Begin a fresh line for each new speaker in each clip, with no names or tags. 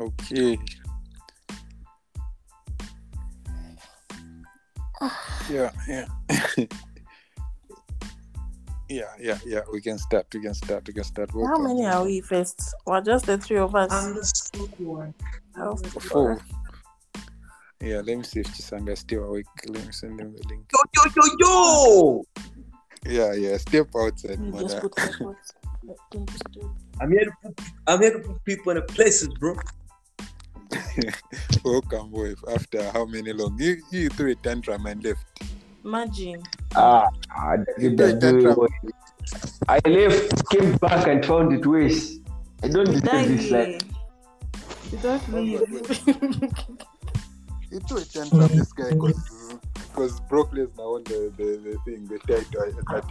Okay. Ah. yeah, yeah. yeah, yeah, yeah. We can start. We can start. We can start.
How
Welcome.
many are we first? Well, just the three of us.
I'm the stupid one.
Oh,
Four. Yeah, let me see if Chisanga is still awake. Let me send him the link.
Yo, yo, yo, yo!
Yeah, yeah. Step outside,
you
mother.
put headphones. Don't disturb.
I'm here to put, I'm here to put people in the places, bro.
Welcome, boy. After how many long? You, you threw a tantrum and left.
Imagine.
Ah, I did that do it. I left, came back, and found it worse. I don't deserve this life.
You don't leave.
He threw a tantrum, this guy, because Brock Lesnar won the, the, the thing, the title at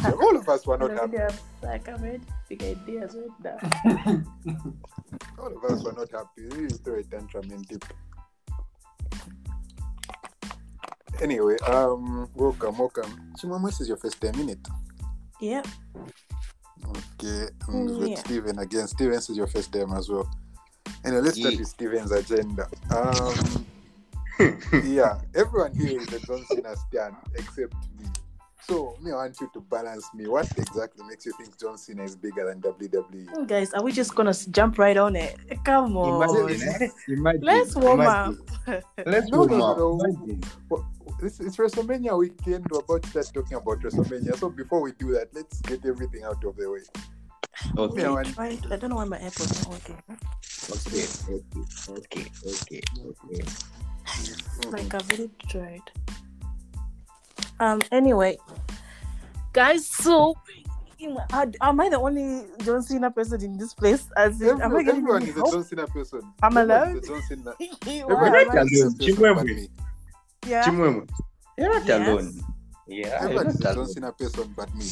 that. All of us were not happy.
like I'm. Big ideas right now.
All of us were not happy. He threw a tantrum and dip. Anyway, um, welcome, welcome. Chimama, this is your first time in it.
Yeah.
Okay, um,
Mm,
with
yeah.
Steven again. Steven this is your first time as well. Anyway, let's start with Steven's agenda. Um, yeah, everyone here is a John Cena stan except me. So, me, I want you to balance me. What exactly makes you think John Cena is bigger than? WWE?
Guys, are we just gonna jump right on it? Come on.
Imagine, eh? Imagine,
Let's warm up.
Let's
No,
warm
no,
up.
no, no.
Imagine.
It's, it's WrestleMania weekend. We're about to start talking about WrestleMania. So, before we do that, let's get everything out of the way.
Okay,
Me, I want-
Try. I don't know why my AirPods not working.
okay, okay, okay, okay, okay.
Like I've really tried. Um. Anyway, guys. So, am am I the only John Cena person in this place? As in, am I
Everyone,
getting
everyone
any
is a? John Cena person.
I'm
Everyone
allowed?
John Cena.
You
Everyone
are,
is a
right? Alone. Chimwemwe.
Yeah.
Chimwemwe, you're not
Yes.
alone. Yeah, you're
Everyone is a John. Cena person but me.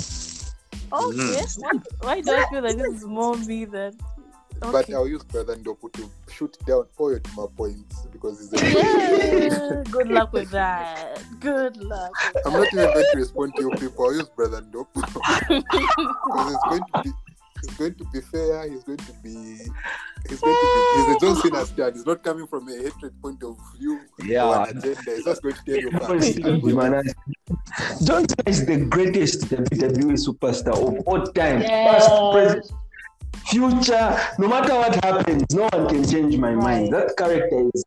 Okay. Why do I feel like this is more me than?
But I'll use Brother Ndoku to shoot down all your my points because he's a
Yeah. Good luck with that. Good luck. with
I'm not even going to respond to you people. I'll use Brother Ndoku because it's going to be it's going to be fair. He's going to be he's going to be he's a John Cena star. He's not coming from a hatred point of view or
Yeah.
an agenda. He's just going to tell you
Everybody
facts.
still be man. John Cena is the greatest WWE superstar of all time. Past, present, future. No matter what happens, no one can change my mind. That character is,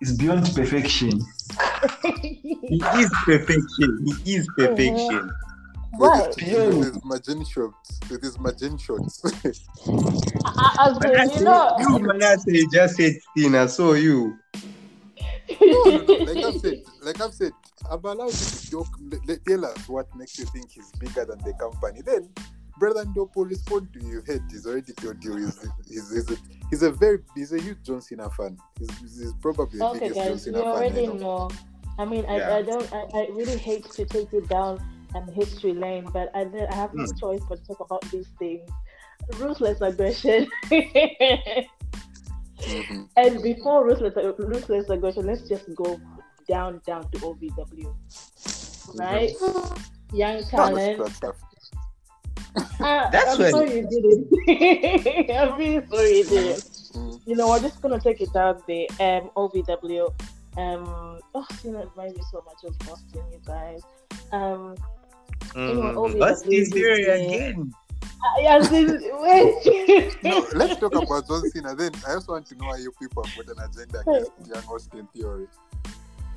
is beyond perfection.
He is perfection. He is uh-huh. perfection.
With his,
Yeah.
with his magician shots, with his magician shorts
As in, you know,
you Manasseh, you just said Cena, so you.
no, no, no. Like I've said, like I've said, I'm allowed you to joke. Let, let- tell us what makes you think he's bigger than the company. Then, Brother Ndopo will respond to you. Head, he's already told you he's, he's, he's, a, he's a very he's a huge John Cena fan. He's, he's probably the
okay,
biggest John
guys,
Cena
you
fan. I
already
know.
know. I mean,
Yeah.
I, I don't, I, I really hate to take you down an history lane, but I, I have no
Hmm.
choice but to talk about these things. Ruthless aggression.
Mhm.
and before ruthless, ruthless aggression, let's just go down, down to OVW. Right? Young
That was
talent.
Scratch.
Ah,
That's
I'm
when-
sorry you did it. I'm really sorry you did it.
Mm.
You know, we're just gonna take it out the um OVW. Um oh you know it reminds me so much of Boston, you guys. Um
Mm, But he's there again.
I, as wait.
No, let's talk about John Cena. Then I also want to know why you people have got an agenda against Young Austin Theory.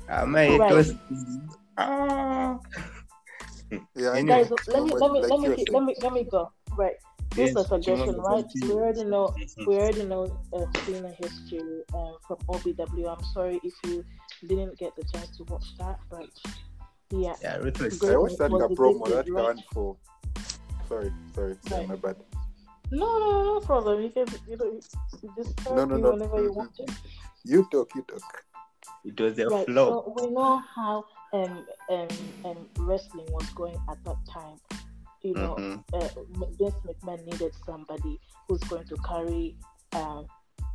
Ah, man,
Right.
it was. Ah.
Yeah, I
Anyway.
Guys, let me let me
like
let me
you
keep- let me let me go. Right.
Yes,
Ruthless aggression,
Chimwemwe,
right? We already know
Mhm.
we already know uh, Cena history uh, from OVW. I'm sorry if you didn't get the chance to watch that, but yeah.
Yeah, ruthless.
Great.
I watched that
was
ka
the
promo.
big
That
thing,
ka
right?
one for. Sorry, sorry, sorry,
Right.
my bad.
No, no, no problem. You can you know you just
No,
tell
no,
me
no.
whenever you want to.
You talk, you talk.
It was a
Right.
flop.
So we know how um, um, um, wrestling was going at that time. You know,
Mhm.
uh, Vince McMahon needed somebody who's going to carry um,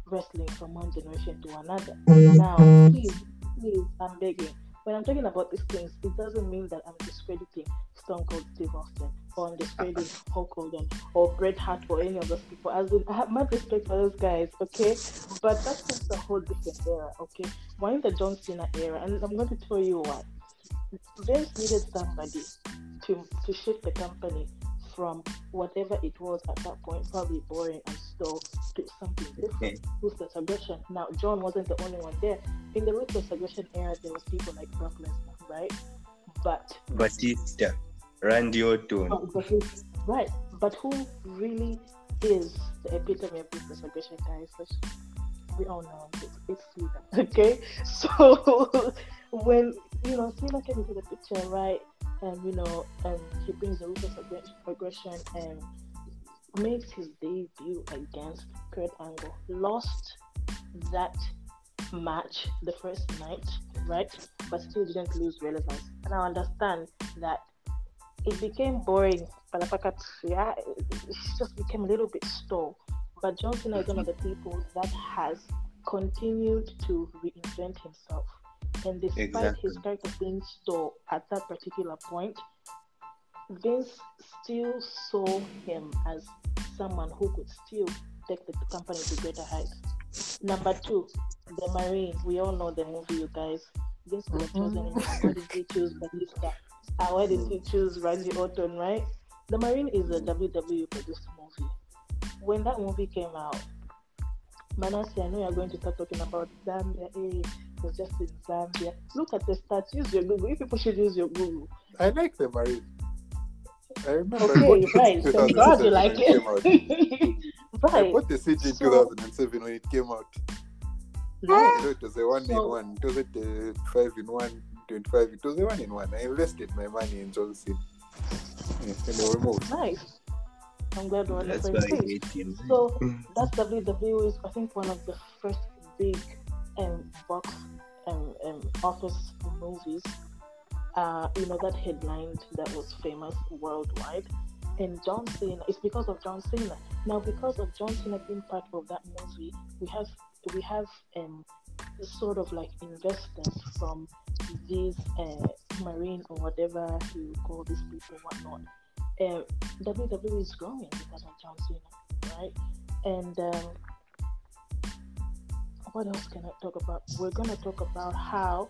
wrestling from one generation to another. Now, please, please, I'm begging. When I'm talking about these things, it doesn't mean that I'm discrediting Stone Cold Steve Austin. on discrediting Hulk Hogan or Bret Hart or any of those people. As in, I have mad respect for those guys, okay? But that's just a whole different era, okay? We're in the John Cena era, and I'm going to tell you why. Vince needed somebody to to shift the company from whatever it was at that point, probably boring and slow, to something different.
Okay.
the aggression. Now, John wasn't the only one there. In the ruthless aggression era, there was people like Brock Lesnar, right? But
Batista, Randy Orton.
Oh, but right. But who really is the epitome of business aggression, guys? Let's, we all know it's, it's Cena. Okay? So when you know Cena came into the picture, right? And you know, and he brings the aggression, aggression and makes his debut against Kurt Angle. Lost that match the first night, right? But still didn't lose relevance. And I understand that it became boring. Palapakat, yeah, it just became a little bit stale. But John Cena is one of the people that has continued to reinvent himself. And despite
Exactly.
his character being stale at that particular point, Vince still saw him as someone who could still take the company to greater heights. Number two, the Marine. We all know the movie, you guys. Vince could have mm-hmm. chosen him. Why did he choose Batista? Uh, why did he choose Randy Orton, right? The Marine is a mm. WWE produced movie. When that movie came out, Manasseh, I know you're going to start talking about Zambia. Hey, it was just in Zambia. Look at the stats. Use your Google. You people should use your Google.
I like the Marine. I remember. I
Okay,
bought it
right. So God, you like
when came out.
it.
I
right.
bought the CD in
So-
2007 when it came out.
right.
You it was a one in one. It was a uh, five in one, 25. It was a one in one. I invested my money in John Cena. Yeah, anyway, move.
Nice. I'm glad we're on the
That's
same page. So that's WWE is I think one of the first big um box um, um office movies. Uh, you know that headline that was famous worldwide. And John Cena, it's because of John Cena. Now because of John Cena being part of that movie, we have we have um sort of like investors from these uh, marine or whatever you call these people whatnot. Uh, WWE is growing because of John Cena, right? And um, what else can I talk about? We're gonna talk about how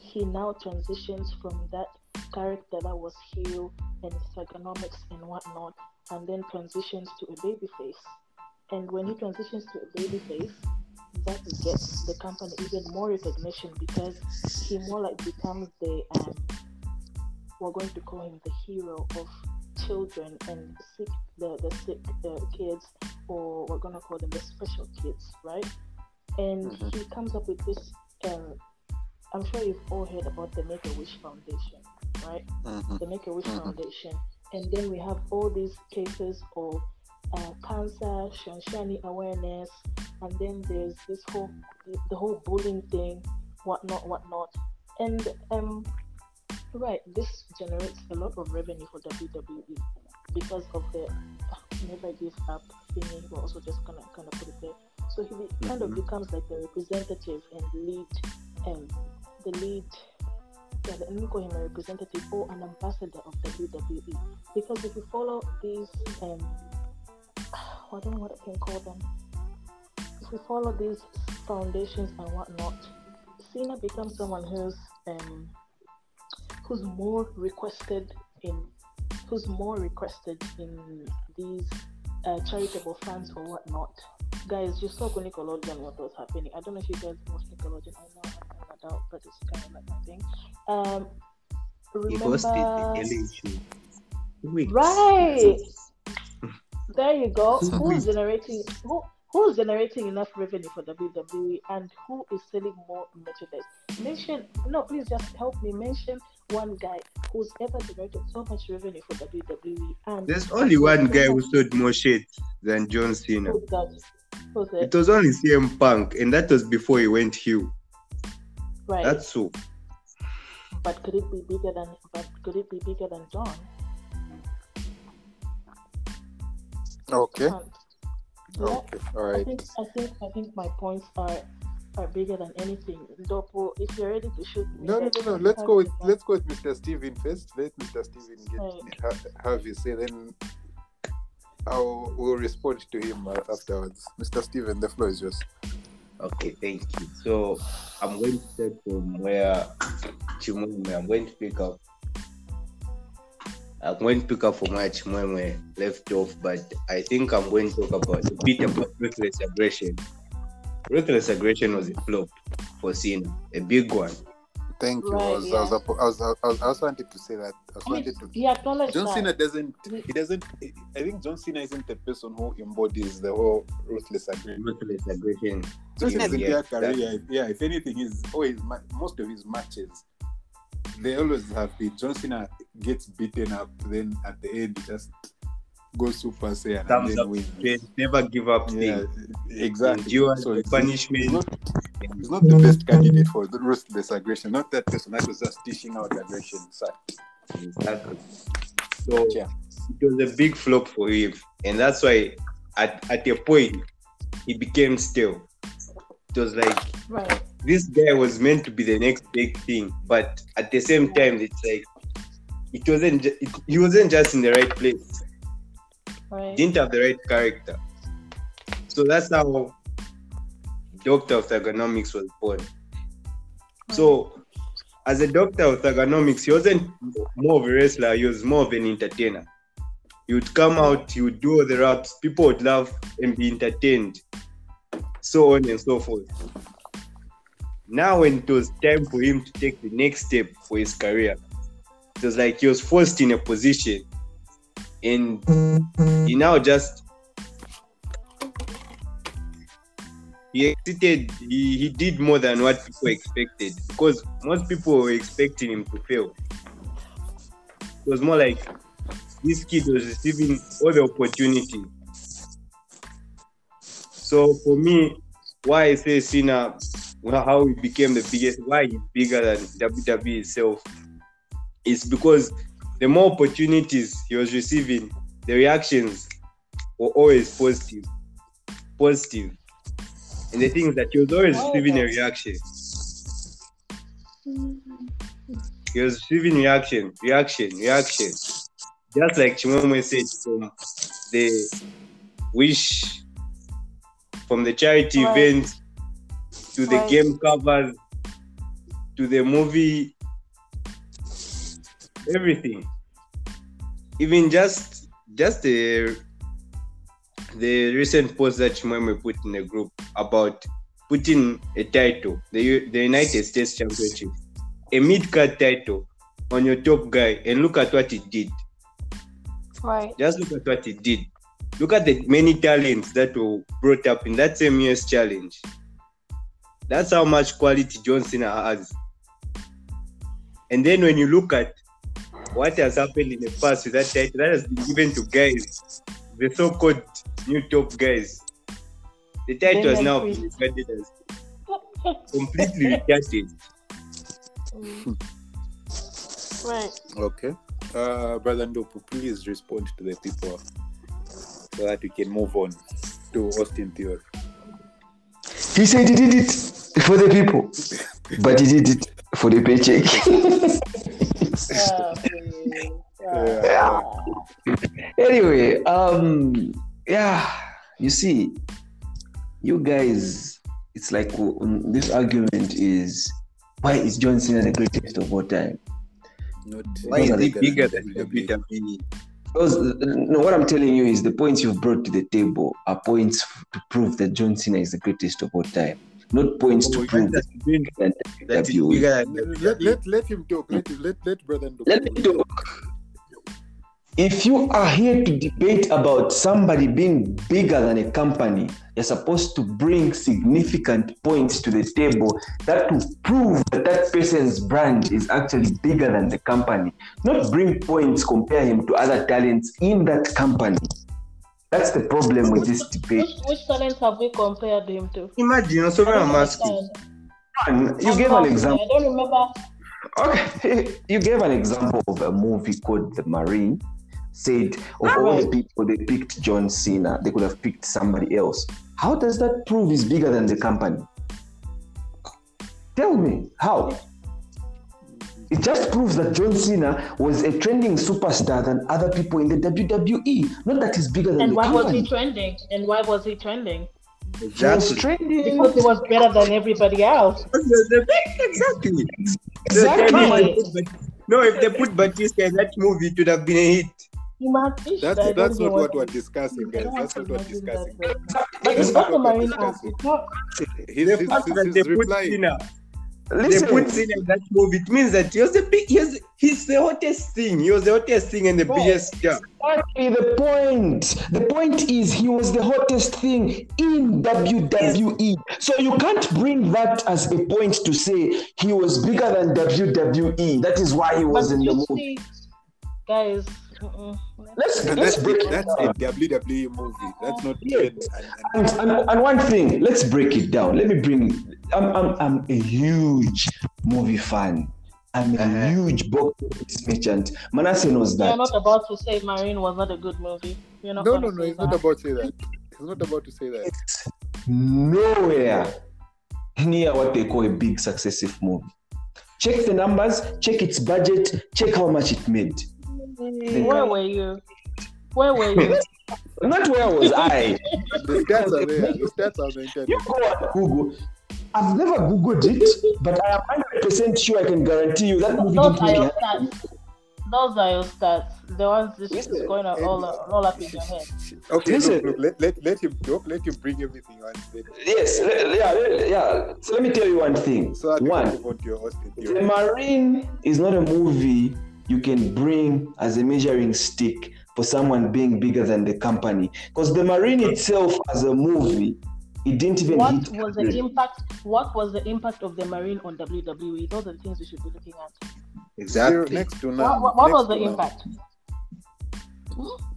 he now transitions from that character that was heel and thuganomics and whatnot, and then transitions to a baby face. And when he transitions to a baby face, that gets the company even more recognition because he more like becomes the um, we're going to call him the hero of children and sick the, the sick uh, kids or we're gonna call them the special kids right and
Mhm.
he comes up with this um, i'm sure you've all heard about the make-a-wish foundation right
Mhm.
the make-a-wish
Mhm.
foundation and then we have all these cases of uh, cancer shanshani awareness and then there's this whole the whole bullying thing whatnot whatnot and um right this generates a lot of revenue for wwe because of the uh, never give up thingy we're also just gonna kind of put it there so he be- kind of
Mhm.
becomes like the representative and lead um the lead yeah, let me call him a representative or an ambassador of the WWE. Because if you follow these, um, I don't know what I can call them. If we follow these foundations and whatnot, Cena becomes someone who's um, who's more requested in who's more requested in these uh, charitable funds or whatnot. Guys, you saw on Nickelodeon what was happening. I don't know if you guys watch Nickelodeon. I know I'm an adult, but it's kind of like my thing. Um,
He hosted
remember,
the.
Right? There you go.
So
Who's generating who? Who's generating enough revenue for WWE and who is selling more merchandise? Mention no, please just help me mention one guy who's ever generated so much revenue for WWE and
There's only one guy who sold more shit than John Cena.
Who's
It
it?
was only CM Punk, and that was before he went heel.
Right.
That's so.
But could it be bigger than? But could it be bigger than John?
Okay.
Can't. Yeah,
Okay. All right.
I think I think I think my points are are bigger than anything. Dopo, if you're ready to shoot, me,
No, no, no, no. Let's go with let's go with Mr. Steven first. Let Mr. Steven get have, have his say. Then I'll we'll respond to him uh, afterwards. Mr. Steven, the floor is yours.
Okay, thank you. So I'm going to start from where Chimwemwe, I'm going to pick up. I'm going to pick up from where Chimwemwe left off, but I think I'm going to talk about a bit about ruthless aggression. Ruthless aggression was a flop for Cena, a big one.
Thank you.
Right,
I, was, I, was, I, was, I, was, I was wanted to say that. I was wanted to.
He acknowledged
John
that.
Cena doesn't. He doesn't. I think John Cena isn't the person who embodies the whole ruthless aggression.
Ruthless aggression.
So his
Yeah,
entire
yeah,
career, yeah. If anything, is always ma- most of his matches. They always have been. John Cena gets beaten up, then at the end he just goes super saiyan and
Thumbs
then
up.
wins.
Straight, Never give up.
Yeah,
thing.
exactly.
Endure
So
the
it's,
punishment.
He's not, he's not the best candidate for the ruthless aggression. Not that person that was just dishing out aggression. So,
Exactly. So
Yeah.
it was a big flop for him, and that's why at, at a point he became stale. It was like
Right.
this guy was meant to be the next big thing, but at the same time, it's like it wasn't. It, he wasn't just in the right place.
Right.
Didn't have the right character. So that's how Doctor of Thuganomics was born. So, as a doctor of thuganomics, he wasn't more of a wrestler, he was more of an entertainer. He would come out, he would do all the raps, people would laugh and be entertained, so on and so forth. Now, when it was time for him to take the next step for his career, it was like he was forced in a position and he now just he exceeded he, he did more than what people expected because most people were expecting him to fail. It was more like this kid was receiving all the opportunity so for me why i say Cena how he became the biggest why he's bigger than wwe itself is because the more opportunities he was receiving the reactions were always positive. positive and the thing is that he was always oh, receiving a reaction he was receiving reaction reaction reaction just like Chimwemwe said from the wish from the charity
Right.
events to the
Right.
game covers to the movie everything. Even just just the the recent post that Chimwemwe put in the group about putting a title the, the united states championship a mid-card title on your top guy and look at what he did.
Right.
just look at what he did. Look at the many talents that were brought up in that same US challenge. That's how much quality John Cena has. And then when you look at what has happened in the past with that title that has been given to guys, the so-called new top guys. The title has now
Priest.
been regarded as completely rejected.
Right.
Okay. Uh, Brother Ndopu, please respond to the people so that we can move on to Austin Theory.
He said he did it for the people, but he did it for the paycheck.
Yeah.
anyway, um, yeah, you see, you guys, it's like um, this argument is why is John Cena the greatest of all time?
Not,
Why is he
bigger
bigger than
WWE.
WWE?
Because uh, no, what I'm telling you is the points you've brought to the table are points f- to prove that John Cena is the greatest of all time, not points
Oh,
to prove
just
that,
doing
that
that is
WWE.
bigger than
Let, let, let, let him talk. Let, him, let, let Brother Ndopu
Let me talk. If you are here to debate about somebody being bigger than a company, you're supposed to bring significant points to the table that will prove that that person's brand is actually bigger than the company. Not bring points, compare him to other talents in that company. That's the problem with this debate.
which, which talents have we compared him to?
Imagine, you so
I don't
I'm asking.
understand.
You
I'm
gave an example.
I don't remember.
Okay, you gave an example of a movie called The Marine. Said of all the people they picked John Cena, they could have picked somebody else. How does that prove he's bigger than the company? Tell me how. It just proves that John Cena was a trending superstar than other people in the WWE. Not that he's bigger than
And
the
why was he trending? And why was he trending?
He was trending.
Because he was better than everybody else.
Exactly.
Exactly.
No, if they put Batista in that movie, it would have been a hit.
He might
That's that's not what we're discussing, guys. That's not what we're discussing.
that, But it's
That's
not the
what we're discussing. He's,
The
he's,
fact
he's,
that
he's
they put
replying.
Cena, they put Cena in that movie, it means that he was the big, he was, he's the hottest thing. He was the hottest thing and the
Right.
biggest star.
exactly the point. The point is he was the hottest thing in WWE. So you can't bring that as a point to say he was bigger than WWE. That is why he was
But
in the
you
movie.
see, guys. mm-mm.
Let's,
And
let's
that's
break
it.
it
That's
down.
a WWE movie. That's not
Yeah.
and, and
And, and, and one thing, let's break it down. Let me bring. I'm I'm, I'm a huge movie fan. I'm a
Uh-huh.
huge box office merchant. Manasseh knows
You're
that.
not about to say Marine was not a good movie. You're not
no, no, no.
say
He's not about to say that. He's not about to say that.
It's nowhere near what they call a big successive movie. Check the numbers, check its budget, check how much it made.
Where were you? Where were you?
Not where was I.
The stats are there. The stats are on the internet.
You go on Google. I've never Googled it, but I am 100% sure I can guarantee you that movie
Those
didn't
are
make
your
it.
stats. Those are your stats. The ones this is
Listen,
going on all, all up in your head.
Okay,
Listen.
look, look, let, let, let him talk. Let him bring everything on.
Yes, yeah, yeah. So let me tell you one thing.
so that we can
One,
move on to your
The
theory.
Marine is not a movie you can bring as a measuring stick for someone being bigger than the company. Because the Marine itself, as a movie, it didn't even
What
hit.
was the impact? What was the impact of the Marine on WWE? Those are the things we should be looking at.
Zero,
Exactly.
next to none.
What, what, what
next
was the
to none.
impact?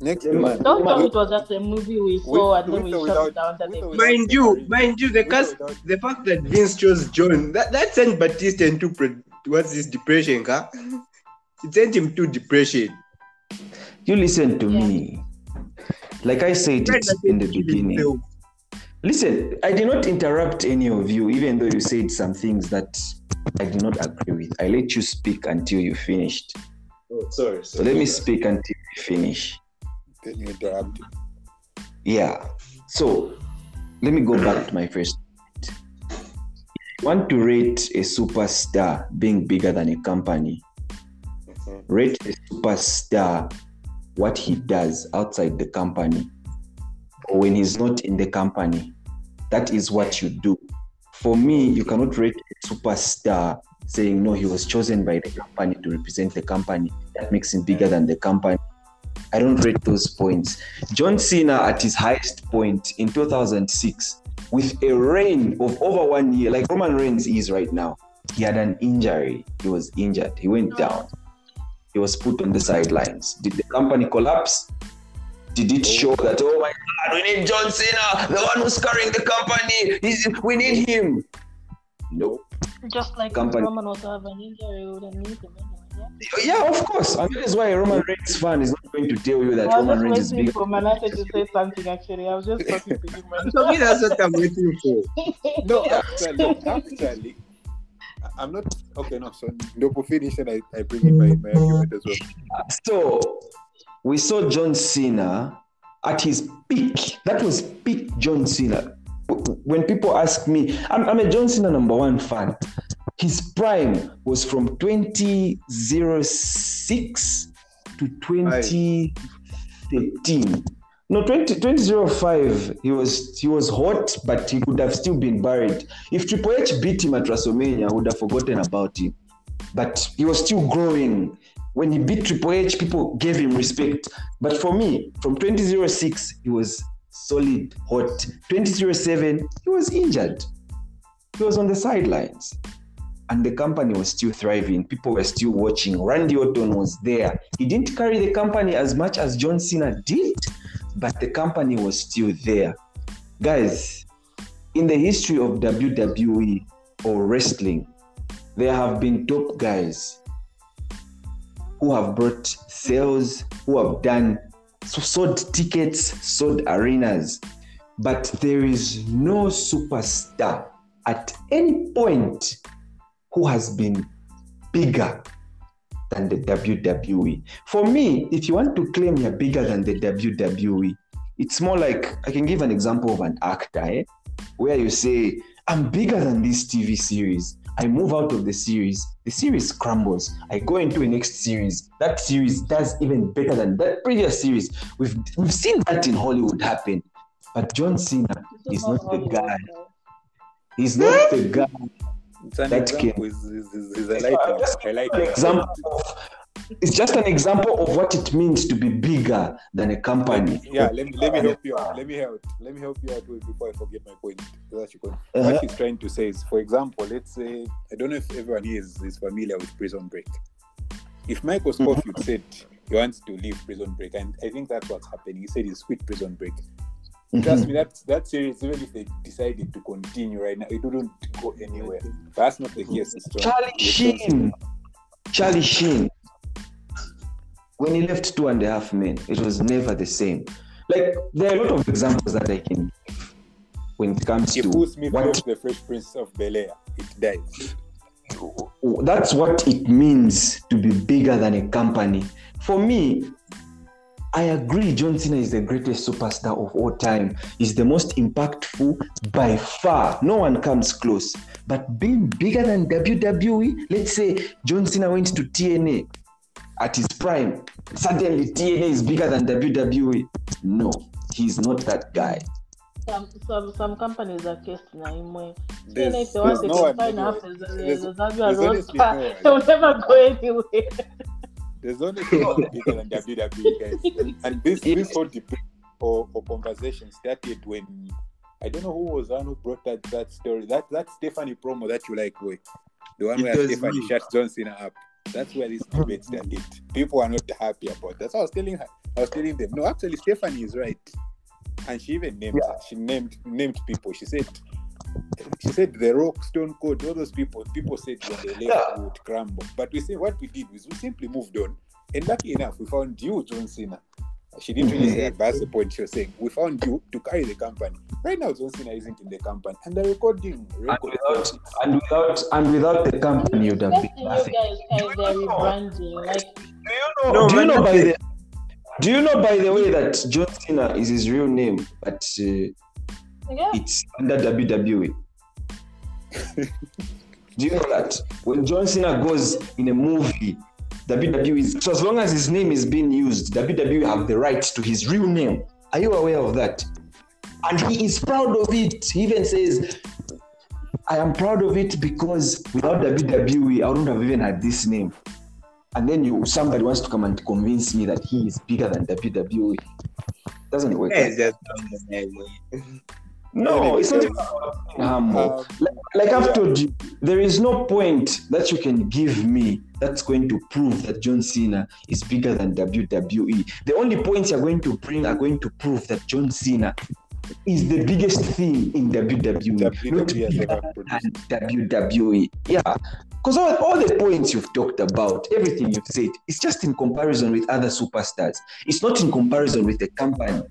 Next to hmm? none.
Don't tell me it was just a movie we saw and then we
or
shut it
without-
down. That
with or
they-
without
Mind
the
you, mind you, the cast,
without-
the fact that Vince chose John, that, that sent Batista into pre- what's this depression, huh? It sent him to depression.
You listen to
Yeah.
me. Like I said it in the beginning. Listen, I did not interrupt any of you, even though you said some things that I did not agree with. I let you speak until you finished.
Oh, sorry.
So let me speak until you finish.
Then you interrupt.
Yeah. So let me go back to my first. point. If you want to rate a superstar being bigger than a company, rate a superstar what he does outside the company or when he's not in the company. That is what you do. For me, you cannot rate a superstar saying no, he was chosen by the company to represent the company. That makes him bigger than the company. I don't rate those points. John Cena at his highest point in 2006 with a reign of over one year, like Roman Reigns is right now. He had an injury. He was injured. He went down. He was put on the sidelines. Did the company collapse? Did it show oh. that, oh my God, we need John Cena, the one who's carrying the company? He's, we need him. Nope.
Just like
Company.
Roman was have an injury, we wouldn't need him anyway. Yeah.
Yeah, of course. And that is why a Roman Reigns fan is not going to tell you that Roman
was
Reigns is
just waiting for Manasseh to say something. Actually, I was just talking to him.
For me, that's what I'm waiting for.
No, actually, actually, I- I'm not okay. No, so Ndopo finish and I, I bring in my, my argument as well.
So we saw John Cena at his peak. That was peak John Cena. When people ask me, I'm, I'm a John Cena number one fan. His prime was from 2006 to 2013. No, 20, 2005, he was he was hot, but he could have still been buried. If Triple H beat him at WrestleMania, I would have forgotten about him. But he was still growing. When he beat Triple H, people gave him respect. But for me, from 2006, he was solid, hot. 2007, he was injured. He was on the sidelines. And the company was still thriving. People were still watching. Randy Orton was there. He didn't carry the company as much as John Cena did, but the company was still there. Guys, in the history of WWE or wrestling, there have been top guys who have brought sales, who have done so- sold tickets, sold arenas, but there is no superstar at any point who has been bigger than the WWE. For me, if you want to claim you're bigger than the WWE, it's more like I can give an example of an actor eh, where you say, I'm bigger than this TV series. I move out of the series, the series crumbles. I go into a next series. That series does even better than that previous series. We've we've seen that in Hollywood happen. But John Cena is not the guy. He's not the guy.
It's an
That
example. Is is is is a
I'm just
like
an example of, it's just an example of what it means to be bigger than a company.
Yeah, let me let me help you out. Let me help. Let me help you out with- before I forget my point. That's your point.
Uh-huh.
What he's trying to say is, for example, let's say I don't know if everyone here is, is familiar with Prison Break. If Michael
Mm-hmm.
Scofield said he wants to leave Prison Break, and I think that's what's happening. He said he's quit Prison Break. Trust mm-hmm. me, that that series, even if they decided to continue right now, it wouldn't go anywhere. That's not the case.
Charlie
with John Cena.
Sheen. Charlie Sheen. When he left Two and a Half Men, it was never the same. Like there are a lot of examples that I can give when it comes
If
to
Will Smith
what
the Fresh Prince of Bel Air, it dies.
that's what it means to be bigger than a company. For me, I agree John Cena is the greatest superstar of all time. He's the most impactful by far. No one comes close. But being bigger than WWE, let's say John Cena went to TNA at his prime. Suddenly TNA is bigger than WWE. No, he's not that guy.
Some, some some companies are cased in a way.
There's,
if they
there's
want to
no one.
define half
There's,
as
there's,
as
there's
a
honestly
roster,
no one.
they'll never go anywhere.
There's only people bigger than WWE guys. And, this this whole debate or, or conversation started when I don't know who was the one who brought that that story. That that Stephanie promo that you like, boy. The one
It
where Stephanie
me.
shut John Cena up. That's where this debate started. People are not happy about that. So I was telling her, I was telling them, no, actually Stephanie is right. And she even named she named named people. She said she said the rock, stone cold, all those people, people said when they left
Yeah.
would crumble. But we say what we did was we simply moved on. And lucky enough, we found you, John Cena. She didn't really say that, but that's the point she was saying. We found you to carry the company. Right now, John Cena isn't in the company, and the recording
And without, and without and without the company, you'd have been
the you
nothing.
guys kind of rebranding. Like
Do you know,
No,
do you know by the do you know by the way that John Cena is his real name, but uh,
yeah,
it's under WWE? do you know that when John Cena goes in a movie, WWE is so as long as his name is being used, WWE have the right to his real name. Are you aware of that? And he is proud of it. He even says, I am proud of it because without WWE, I wouldn't have even had this name. And then you somebody wants to come and convince me that he is bigger than WWE. Doesn't work.
Guys, just
No, it's not
Anyway,
about being humble.
Um,
like I've told you, there is no point that you can give me that's going to prove that John Cena is bigger than WWE. The only points you're going to bring are going to prove that John Cena is the biggest thing in WWE, not
WWE has
bigger
ever produced.
than WWE. Yeah, because all, all the points you've talked about, everything you've said, it's just in comparison with other superstars. It's not in comparison with the company.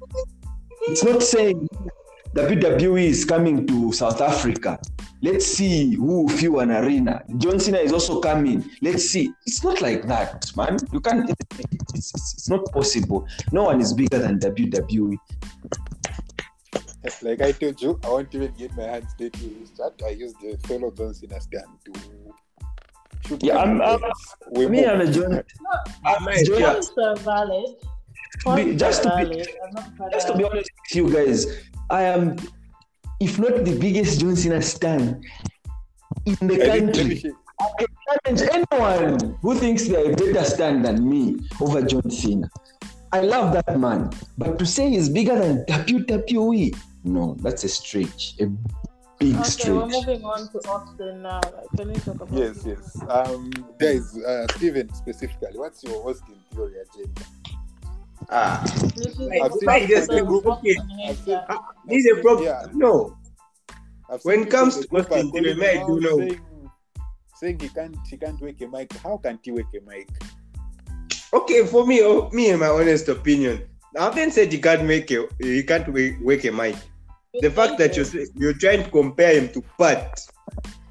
It's not saying WWE is coming to South Africa. Let's see who will fill an arena. John Cena is also coming. Let's see. It's not like that, man. You can't. It's, it's, it's not possible. No one is bigger than. WWE.
Like I told you, I won't even get my hands dirty with that. I use the fellow John Cena stand to shoot.
Yeah, I'm- I'm-
we
Me,
move.
I'm a John. I'm a John-
points are valid. Points
just to be-
valid. I'm not gonna-
Just to be honest with you guys, I am, if not the biggest John Cena stan in the
I think- let me
country. I can challenge anyone who thinks they're a better stand than me over John Cena. I love that man, but to say he's bigger than WWE, no, that's a stretch, a big
Okay, we're moving on to Austin now. Can we talk about
Yes, yes. Um, guys, uh, Steven specifically, what's your Austin theory agenda?
Ah,
This is
Like,
I've
the
seen
like this,
Austin
the group, okay. this is a problem.
Yeah.
No,
I've
When it comes to
that
Austin
are
I do
out
know.
Saying, saying he can't, he can't work a mic. How can't he wake a mic?
okay. For me, oh, me and my honest opinion, I haven't said he can't make a, he can't wa- work a mic. The fact that you're you're trying to compare him to Pat,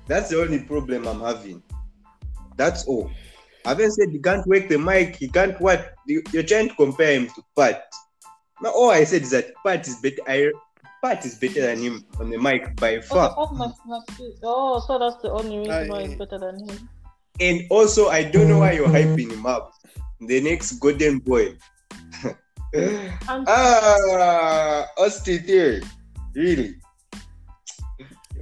That's the only problem I'm having. That's all. I haven't said he can't work the mic, he can't what? You- You're trying to compare him to Pat. Now, all I said is that Pat is better. I, Pat is better than him on the mic by
Oh,
far.
Pat McAfee. oh, so that's the only reason why
I-
he's better than him.
And also, I don't know why you're hyping him up. The next golden boy. Ah, Austin Theory. Really?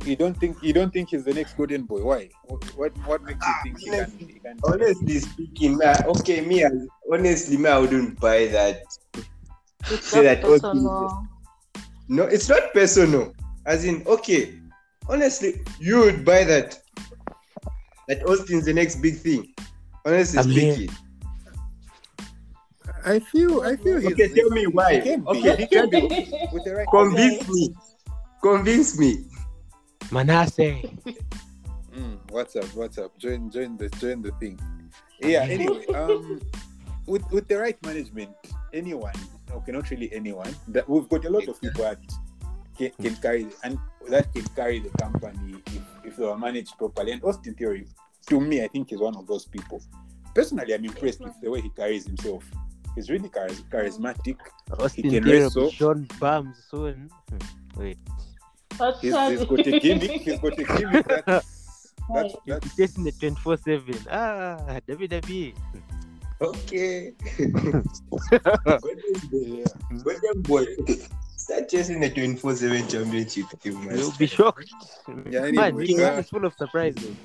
You don't think you don't think he's the next golden boy? Why? What what, what makes you ah, think he can? He can
Honestly speaking, man, okay, me, as- honestly, me, I wouldn't buy that.
it's
Say that
just
Austin is
personal.
No, it's not personal. As in, okay, honestly, you would buy that. That Austin's the next big thing. Honestly
I'm here.
speaking.
I feel I feel he's,
Okay, tell me why.
He be,
Okay,
he can be with the right.
convince me. Convince me.
Manasseh.
Mm, what's up? What's up? Join join the join the thing. Yeah. Anyway, um, with with the right management, anyone, okay, not really anyone. That we've got a lot of people that can, can carry and that can carry the company if, if they are managed properly. And Austin Theory, to me, I think is one of those people. Personally, I'm impressed with the way he carries himself. He's really charis- charismatic.
Austin
can
Theory,
wrestle.
Sean soon. Hmm, Wait.
That's
He's, he's got a gimmick. He's got a gimmick that's that's,
Right.
that's
He's chasing the 24 7. Ah, WWE.
Okay. Golden boy.
yeah.
Boy. Start chasing the 24 7 championship team. man.
You'll be shocked.
Yeah,
Man,
anyway,
King
uh,
full of surprises.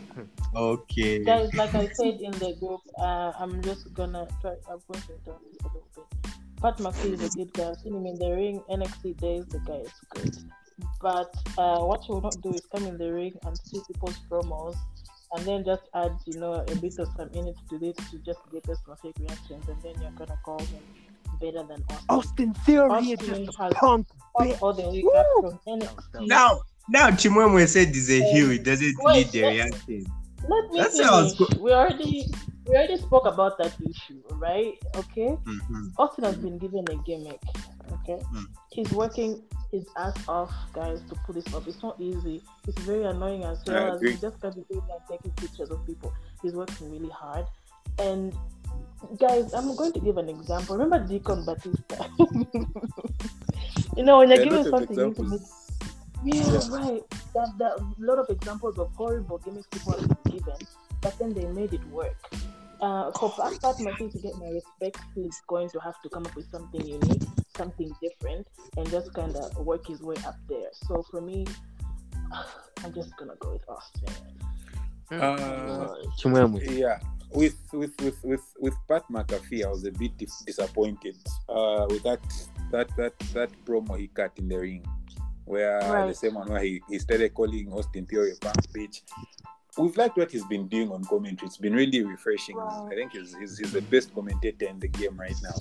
Okay.
Guys, like I said in the group, uh, I'm just gonna try. I'm going to talk a little bit. Pat McAfee is a good guy. I've seen him in the ring, NXT days. The guy is good. But uh, what you will not do is come in the ring and see people's promos, and then just add, you know, a bit of some minutes to this to just get us some fake reactions, and then you're gonna call him better than Austin.
Austin Theory is
Austin
just
has-
a punk.
all, all the way up from NXT.
Now, now Chimwemwe said he's a heel. It doesn't
Wait,
need the reaction.
Let me
That's how it's
finish. We already we already spoke about that issue, right? Okay.
Mhm.
Austin has been given a gimmick. Okay.
Mm.
He's working his ass off, guys, to pull this off. It's not easy. It's very annoying as well. As he just can't be doing like taking pictures of people. He's working really hard. And guys, I'm going to give an example. Remember Deacon Batista? you know, when you're
are
giving something, you need to make yeah,
Yeah.
right. That that a lot of examples of horrible gimmicks people have been given, but then they made it work. Uh, for Pat McAfee to get my respect, he's going to have to come up with something unique, something different, and just kind of work his way up there. So for me, I'm just gonna go with Austin.
Uh,
Chimwemwe.
yeah, with with with with with Pat McAfee, I was a bit dis- disappointed uh, with that that that that promo he cut in the ring, where the same one where he, he started calling Austin Theory a punk bitch. We've liked what he's been doing on commentary. It's been really refreshing.
Wow.
I think he's, he's, he's the best commentator in the game right now.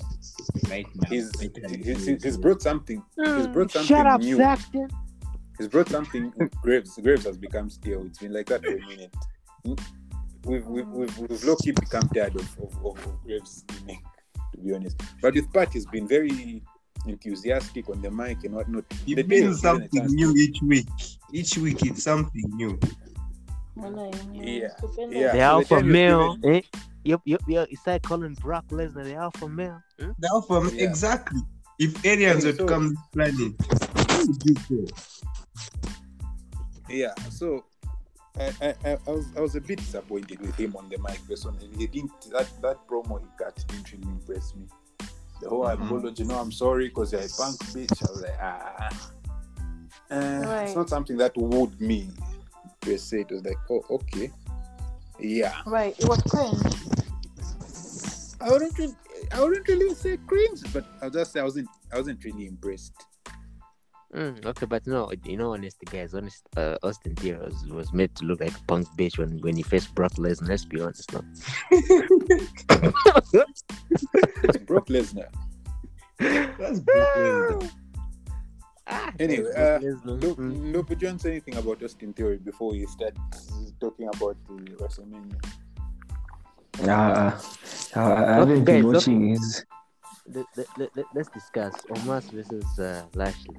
Right now.
He's
Right now.
he's, he's, he's brought something. He's brought hmm. something
Shut up,
new.
Saxton.
He's brought something. Graves Graves has become still. It's been like that for a minute. We've we've, we've, we've low key become tired of, of, of, of Graves gimmick, to be honest. But with Pat, he's been very enthusiastic on the mic and whatnot.
He brings
was given a
something new each week. Each week it's something new.
Yeah, yeah.
The
so
alpha male. Eh? Yep, yep, yep. You start calling Brock Lesnar the alpha male. Hmm?
Now from
Yeah.
exactly. If aliens were to
So-
come this planet, what would you say?
Yeah, so I, I, I, I was I was a bit disappointed with him on the mic personally. He didn't that that promo he cut didn't really impress me. The whole
Mhm.
apology, no, I'm sorry because you're a punk bitch. I was like, ah, uh,
Right.
it's not something that wooed me per se. It was like, oh, okay, yeah.
Right, it was cringe.
I wouldn't, really, I wouldn't really say cringe, but I'll just say I wasn't, I wasn't really impressed.
Mm, okay, but no, you know, honest guys, honest, uh, Austin Theory was, was made to look like a punk bitch when, when he faced Brock Lesnar. Let's be honest, no.
It's Brock Lesnar.
That's Brooklyn.
Ah,
Anyway,
Brock
uh,
Lesnar.
No,
Mm.
but you want to say anything about Austin Theory before you start talking about the WrestleMania?
Mm. Ah,
Uh, uh, I haven't
guys,
been
look-
watching his.
Let, let, let, let, let's discuss Omos versus uh, Lashley.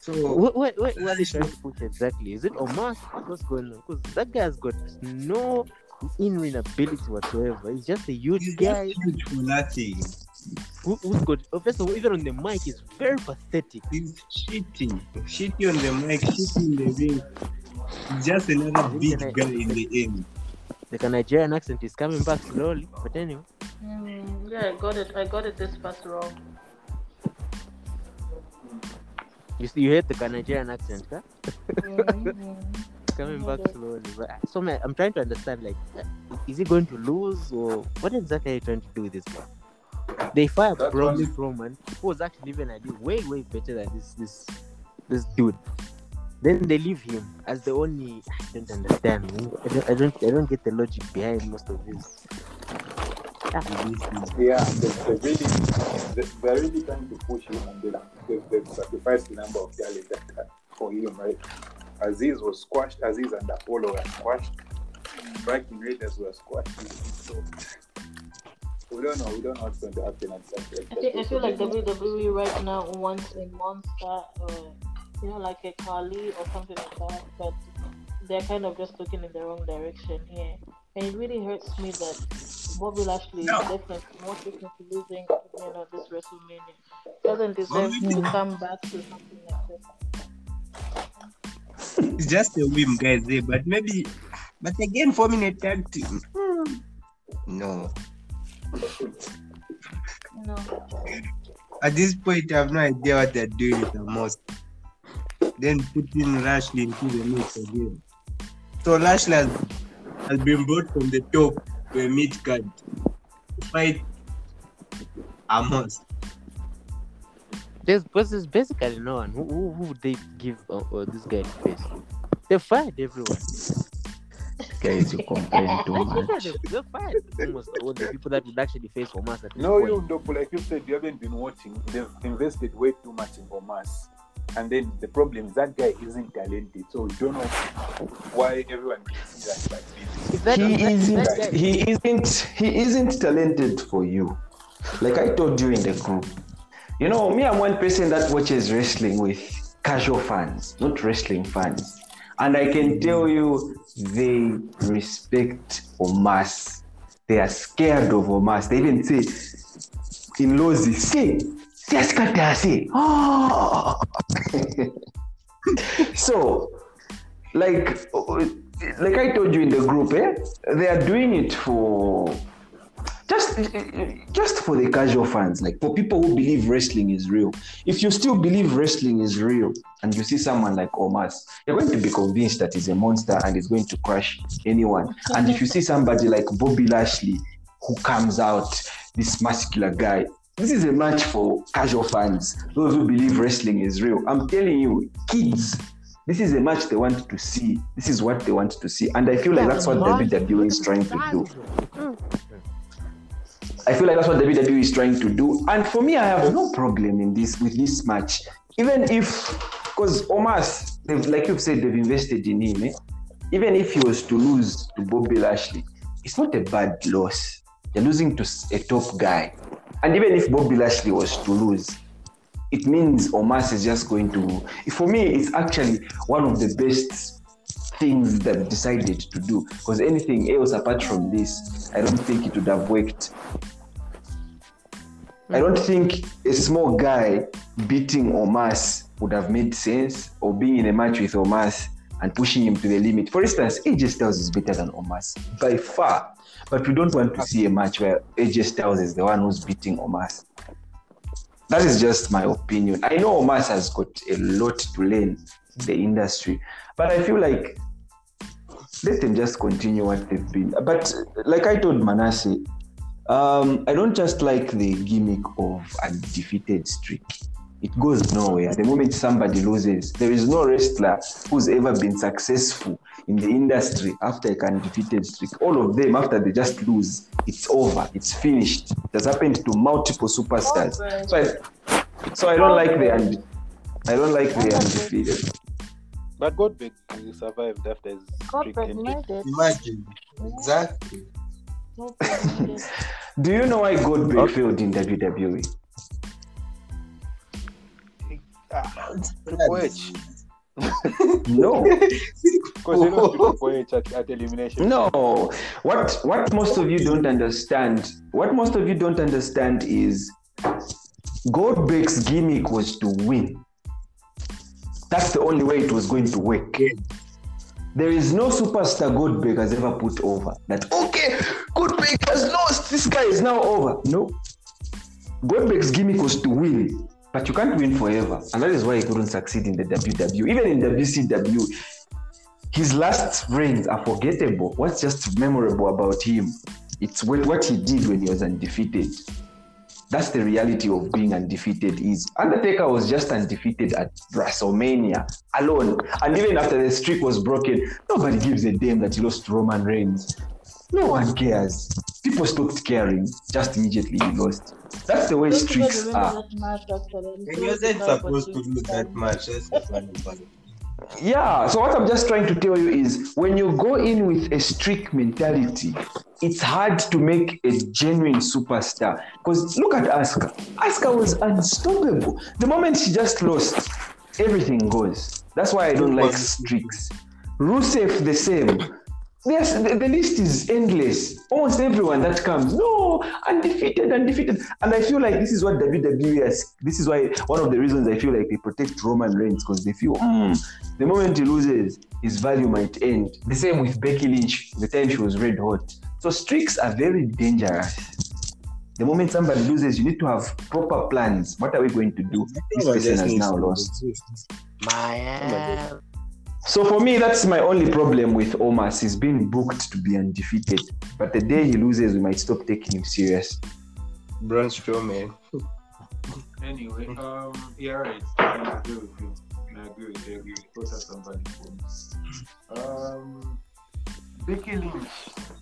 So
What, what, what, what are they trying to push exactly? Is it Omar? What's going on? Because that guy's got no in-ring ability whatsoever. He's just a huge
he's
guy
huge for nothing.
Who, who's got. oh, First of all, even on the mic, he's very pathetic.
He's shitty. Shitty on the mic, shitty in the ring. He's just another big guy in the end.
Like a Nigerian accent is coming back slowly, but anyway.
Mm, yeah, I got it. I got it this part wrong.
You see, you hate the Nigerian accent, huh?
Mhm.
coming back slowly. But so man, I'm trying to understand like, is he going to lose or what exactly are you trying to do with this man? They fired
That
Braun
was-
who was actually even I did way way better than this this this dude. Then they leave him as the only. I don't understand. I don't, I don't I don't get the logic behind most of this. Ah,
Yeah, they, they really, they, they're really trying to push him, and they, they've, they've sacrificed the number of talent for him, right? Azeez was squashed. Azeez and Apollo were squashed. Viking Raiders were squashed. So we don't know. We don't know what's going to happen at that.
I think I feel like WWE right now wants a monster, uh, you know, like a Khali or something like that. But they're kind of just looking in the wrong direction here, and it really hurts me that Bobby Lashley
No.
is definitely more frequently losing, you know, this WrestleMania. Doesn't deserve
Bobby-
to come back to something like this.
It's just a whim, guys. There, but maybe, but again, forming a tag team. hmm, No,
No.
at this point, I have no idea what they're doing with the most. Then putting Lashley into the mix again. So Lashley has, has been brought from the top to a mid card to fight Omos.
There's, because there's basically no one. Who, who, who would they give uh, uh, this guy to face? They fired everyone.
Guys, you complain too
Yeah,
much.
they, they fired almost all the people that would actually face Omos at this
No,
point.
you Dopo, like you said, you haven't been watching. They've invested way too much in Omos. And then the problem is that guy isn't talented. So you don't know why everyone can see that like this.
That-
he
if that- if that
isn't
guy-
he isn't he isn't talented for you like i told you in the group you know me i'm one person that watches wrestling with casual fans not wrestling fans and i can tell you they respect omos. They are scared of omos. They even say in lozi asikata say oh so like like I told you in the group, eh, they are doing it for just just for the casual fans, like for people who believe wrestling is real. If you still believe wrestling is real, and you see someone like Omos, you're going to be convinced that he's a monster and is going to crush anyone. And if you see somebody like Bobby Lashley, who comes out, this muscular guy. This is a match for casual fans, those who believe wrestling is real. I'm telling you, kids, this is a match they want to see. This is what they want to see. And I feel like that's what WWE is trying to do. I feel like that's what WWE is trying to do. And for me, I have no problem in this with this match. Even if because Omos, like you've said, they've invested in him. Eh? Even if he was to lose to Bobby Lashley, it's not a bad loss. They're losing to a top guy. And even if Bobby Lashley was to lose, it means Omos is just going to. For me, it's actually one of the best things that decided to do. Because anything else apart from this, I don't think it would have worked. I don't think a small guy beating Omos would have made sense, or being in a match with Omos and pushing him to the limit. For instance, AJ Styles is better than Omos by far, but we don't want to see a match where AJ Styles is the one who's beating Omos. That is just my opinion. I know Omos has got a lot to learn in the industry, but I feel like let them just continue what they've been. But like I told Manasseh, um, I don't just like the gimmick of a defeated streak. It goes nowhere. The moment somebody loses, there is no wrestler who's ever been successful in the industry after a undefeated streak. All of them, after they just lose, it's over. It's finished. It has happened to multiple superstars. So I, so I don't like the und- I don't like the undefeated.
But Goldberg survived after his streak
Goldberg
ended.
made it.
Imagine. Exactly.
Goldberg made it.
Do you know why Goldberg failed in WWE?
Triple H.
No.
Because you know Triple H at, at elimination.
No, what what most of you don't understand, what most of you don't understand is Goldberg's gimmick was to win. That's the only way it was going to work. There is no superstar Goldberg has ever put over. That okay, Goldberg has lost. This guy is now over. No. Goldberg's gimmick was to win, but you can't win forever, and that is why he couldn't succeed in the WWE. Even in WCW, his last reigns are forgettable. What's just memorable about him? It's what he did when he was undefeated. That's the reality of being undefeated. Is Undertaker was just undefeated at WrestleMania alone, and even after the streak was broken, nobody gives a damn that he lost to Roman Reigns. No one cares. People stopped caring just immediately he lost. That's the way
Don't
streaks are.
that match after
you wasn't supposed to lose that match. That's the funny part.
Yeah, so what I'm just trying to tell you is when you go in with a strict mentality, it's hard to make a genuine superstar. Because look at Asuka. Asuka was unstoppable. The moment she just lost, everything goes. That's why I don't like streaks. Rusev, the same. Yes, the, the list is endless. Almost everyone that comes, no, undefeated, undefeated. And I feel like this is what WWE has. This is why one of the reasons I feel like they protect Roman Reigns because they feel, hmm, the moment he loses, his value might end. The same with Becky Lynch, the time she was red hot. So streaks are very dangerous. The moment somebody loses, you need to have proper plans. What are we going to do? This person has now lost.
Miami.
So for me, that's my only problem with Omos. He's been booked to be undefeated. But the day he loses, we might stop taking him serious.
Braun Strowman.
Anyway, um, yeah, right. I agree with you. I agree with you. I agree with both of somebody for me. Um, Becky Lynch,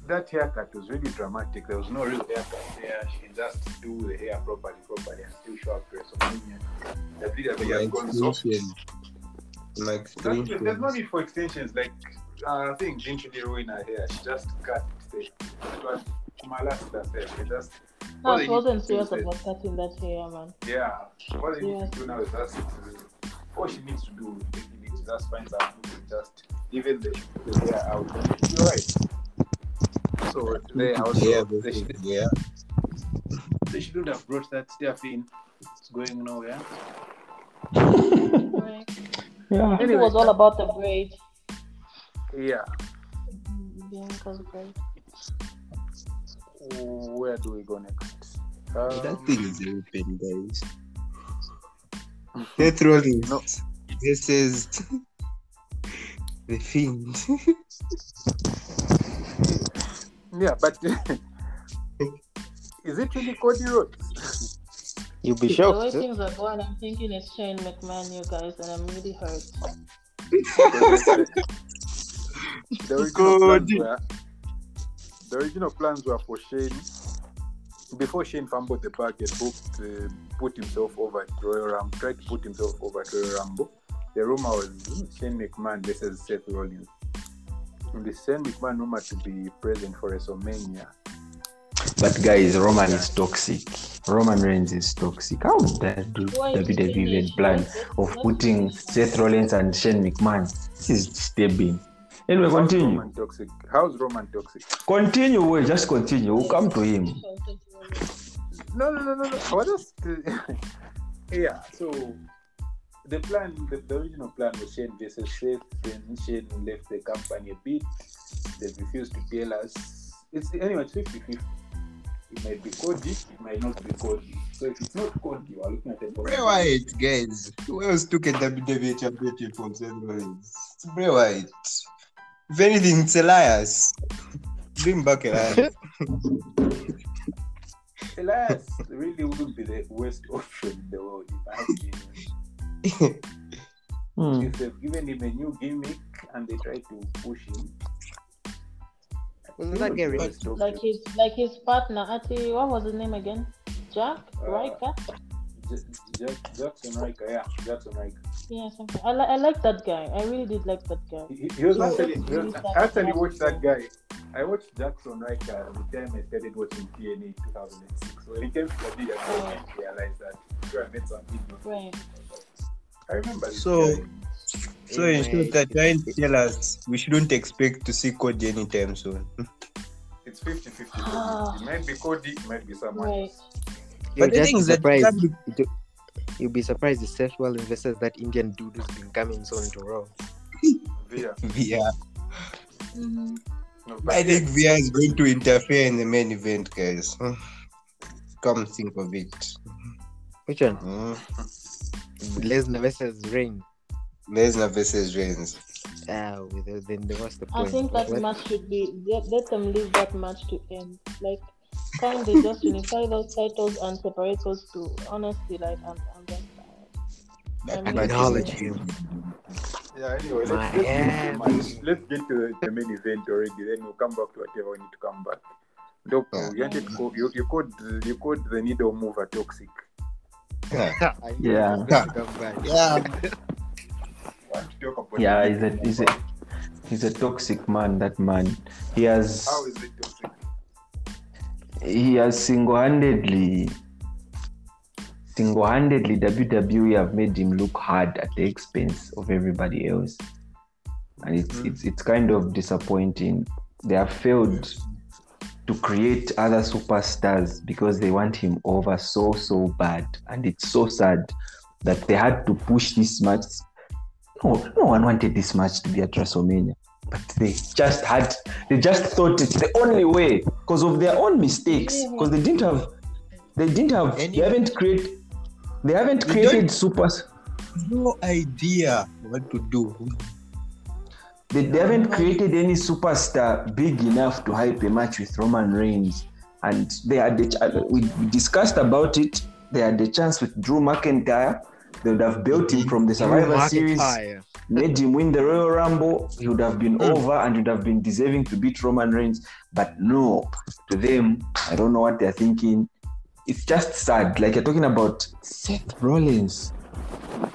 that haircut was really dramatic. There was no real haircut there. She just do the hair properly, properly, and still show up to WrestleMania. The WWE has gone soft.
Like
There's
three.
there's no need for extensions. Like, uh, I think didn't really ruin her hair. She just cut it. It was my last last hair. She just. all
No,
they
I
need
wasn't serious about cutting that hair, man.
Yeah, what they need
Yeah.
to do now is just all she needs to do is need to just find something to just even the, the hair out. You're right. So they also
Yeah,
they, should,
yeah.
they shouldn't have brought that stuff in. It's going nowhere.
Right.
Yeah.
It was all about the braid.
Yeah.
Bianca's braid.
Where do we go next? Um,
That thing is open, guys. Seth Rollins.
No.
This is the fiend.
Yeah, but is it really Cody Rhodes?
You'll be
The way
shocked.
things are going, I'm thinking it's Shane McMahon, you guys, and I'm really hurt.
the original plans were the original plans were for Shane before Shane fumbled the bag and booked uh, put himself over at Royal Rumble, tried to put himself over at Royal Rumble. The rumor was Shane McMahon versus Seth Rollins. And the Shane McMahon rumor to be present for WrestleMania.
But guys, Roman is toxic. Roman Reigns is toxic. How would that do
Why
WWE
he
even plan of putting
let's-
Seth Rollins and Shane McMahon? This is disturbing. Anyway,
How's
continue.
Roman toxic? How's Roman toxic?
Continue, wait, just continue. We'll come to him.
No, no, no, no, no. I was just uh, yeah. So the plan, the, the original plan was Shane versus Seth. Then Shane left the company a bit. They refused to tell us. It's anyway. It's 50 It might be Cody. It might not be Cody. So if it's not Cody, we're looking at a
Bray Wyatt, guys. Who else took a WWE championship from Seth Rollins? It's Bray Wyatt. If anything, it's Elias. Bring back Elias.
Elias really wouldn't be the worst option in the world if I had to
Hmm.
If they've given him a new gimmick and they try to push him.
Wasn't that Gary?
Like his like his partner, Ati, what was his name again? Jack
Uh,
Riker?
Jack- Jaxson Ryker, yeah, Jaxson Ryker.
Yeah, something. I, li- I like that guy. I really did like that guy.
He, he was
Yeah.
actually, he was, I actually watched that guy. I watched Jaxson Ryker at the time I started watching TNA in 2006. So when he came to the big, I realized that sure, I met some people.
Right.
I remember. this
So-
guy.
So in short, they're trying to tell us we shouldn't expect to see Cody anytime soon.
it's 50 50. It might be Cody, it might be someone.
Right.
You're
But the thing is that
surprised. You- You'll be surprised the sexual investors that Indian dude who's been coming soon to Raw.
Via.
Veer.
Mhm.
No,
I think Veer is going to interfere in the main event, guys. Come think of it.
Which one?
Mm.
Lesnar versus Reigns.
Lesnar versus Reigns.
Ah, with then the- what's the
I think that
What-
match should be let, let them leave that match to end. Like, can't they just unify those titles and separate those two? Honestly, like, I'm, I'm just tired. I mean-
match is
Acknowledge
like-
him.
yeah, anyway, let's, let's, get to the let's get to the, the main event already. Then we'll come back to whatever we need to come back. Doc,
Yeah.
you, wanted to call, you, you called you called the needle mover toxic.
Yeah.
Yeah.
it was going to come back.
Yeah.
Talk about
Yeah, he's a, he's a he's a toxic man. That man. He has
How is it toxic?
he has single-handedly single-handedly WWE have made him look hard at the expense of everybody else, and it's hmm. it's it's kind of disappointing. They have failed to create other superstars because they want him over so so bad, and it's so sad that they had to push this match. No, no one wanted this match to be at WrestleMania, but they just had they just thought it's the only way because of their own mistakes because they didn't have they didn't have
Any-
they haven't created they haven't created supers.
No idea what to do.
they, they haven't created any superstar big enough to hype a match with Roman Reigns. And they had the we discussed about it. They had the chance with Drew McIntyre they would have built him from the Survivor Series made him win the Royal Rumble, he would have been
Mm.
over and would have been deserving to beat Roman Reigns. But no, to them, I don't know what they're thinking. It's just sad. Like you're talking about Seth Rollins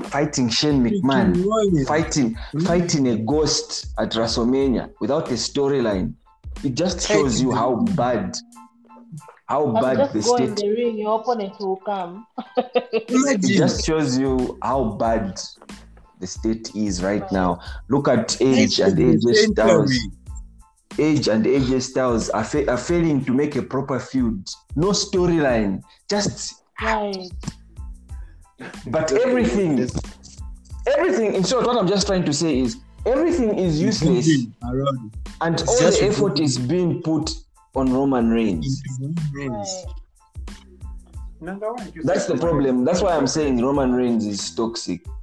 fighting Shane McMahon, fighting fighting a ghost at WrestleMania without a storyline. It just shows you how bad, how
And
bad the
just go in
state.
the ring, your opponent will come.
It just shows you how bad the state is right now. Look at Edge and AJ Styles. Edge and AJ Styles are, fa- are failing to make a proper feud. No storyline. Just,
Right.
but everything, everything. In short, what I'm just trying to say is everything is useless, and all the effort is being put on Roman Reigns.
Right.
Number one, you
That's the problem. That's why I'm saying Roman Reigns is toxic.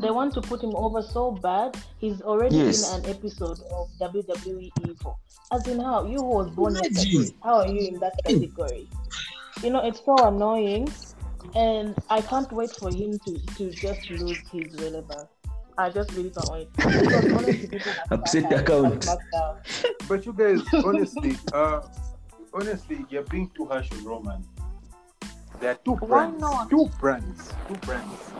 They want to put him over so bad. He's already
Yes.
in an episode of WWE Evil. As in how you who was born
Imagine.
yesterday. How are you in that category? You know, it's so annoying, and I can't wait for him to to just lose his relevance. I just really can't wait. Because honestly, people have
Upset
started
account.
But you guys, honestly, uh, honestly, you're being too harsh on Roman. There are two
Why
brands.
not?
Two brands. Two brands.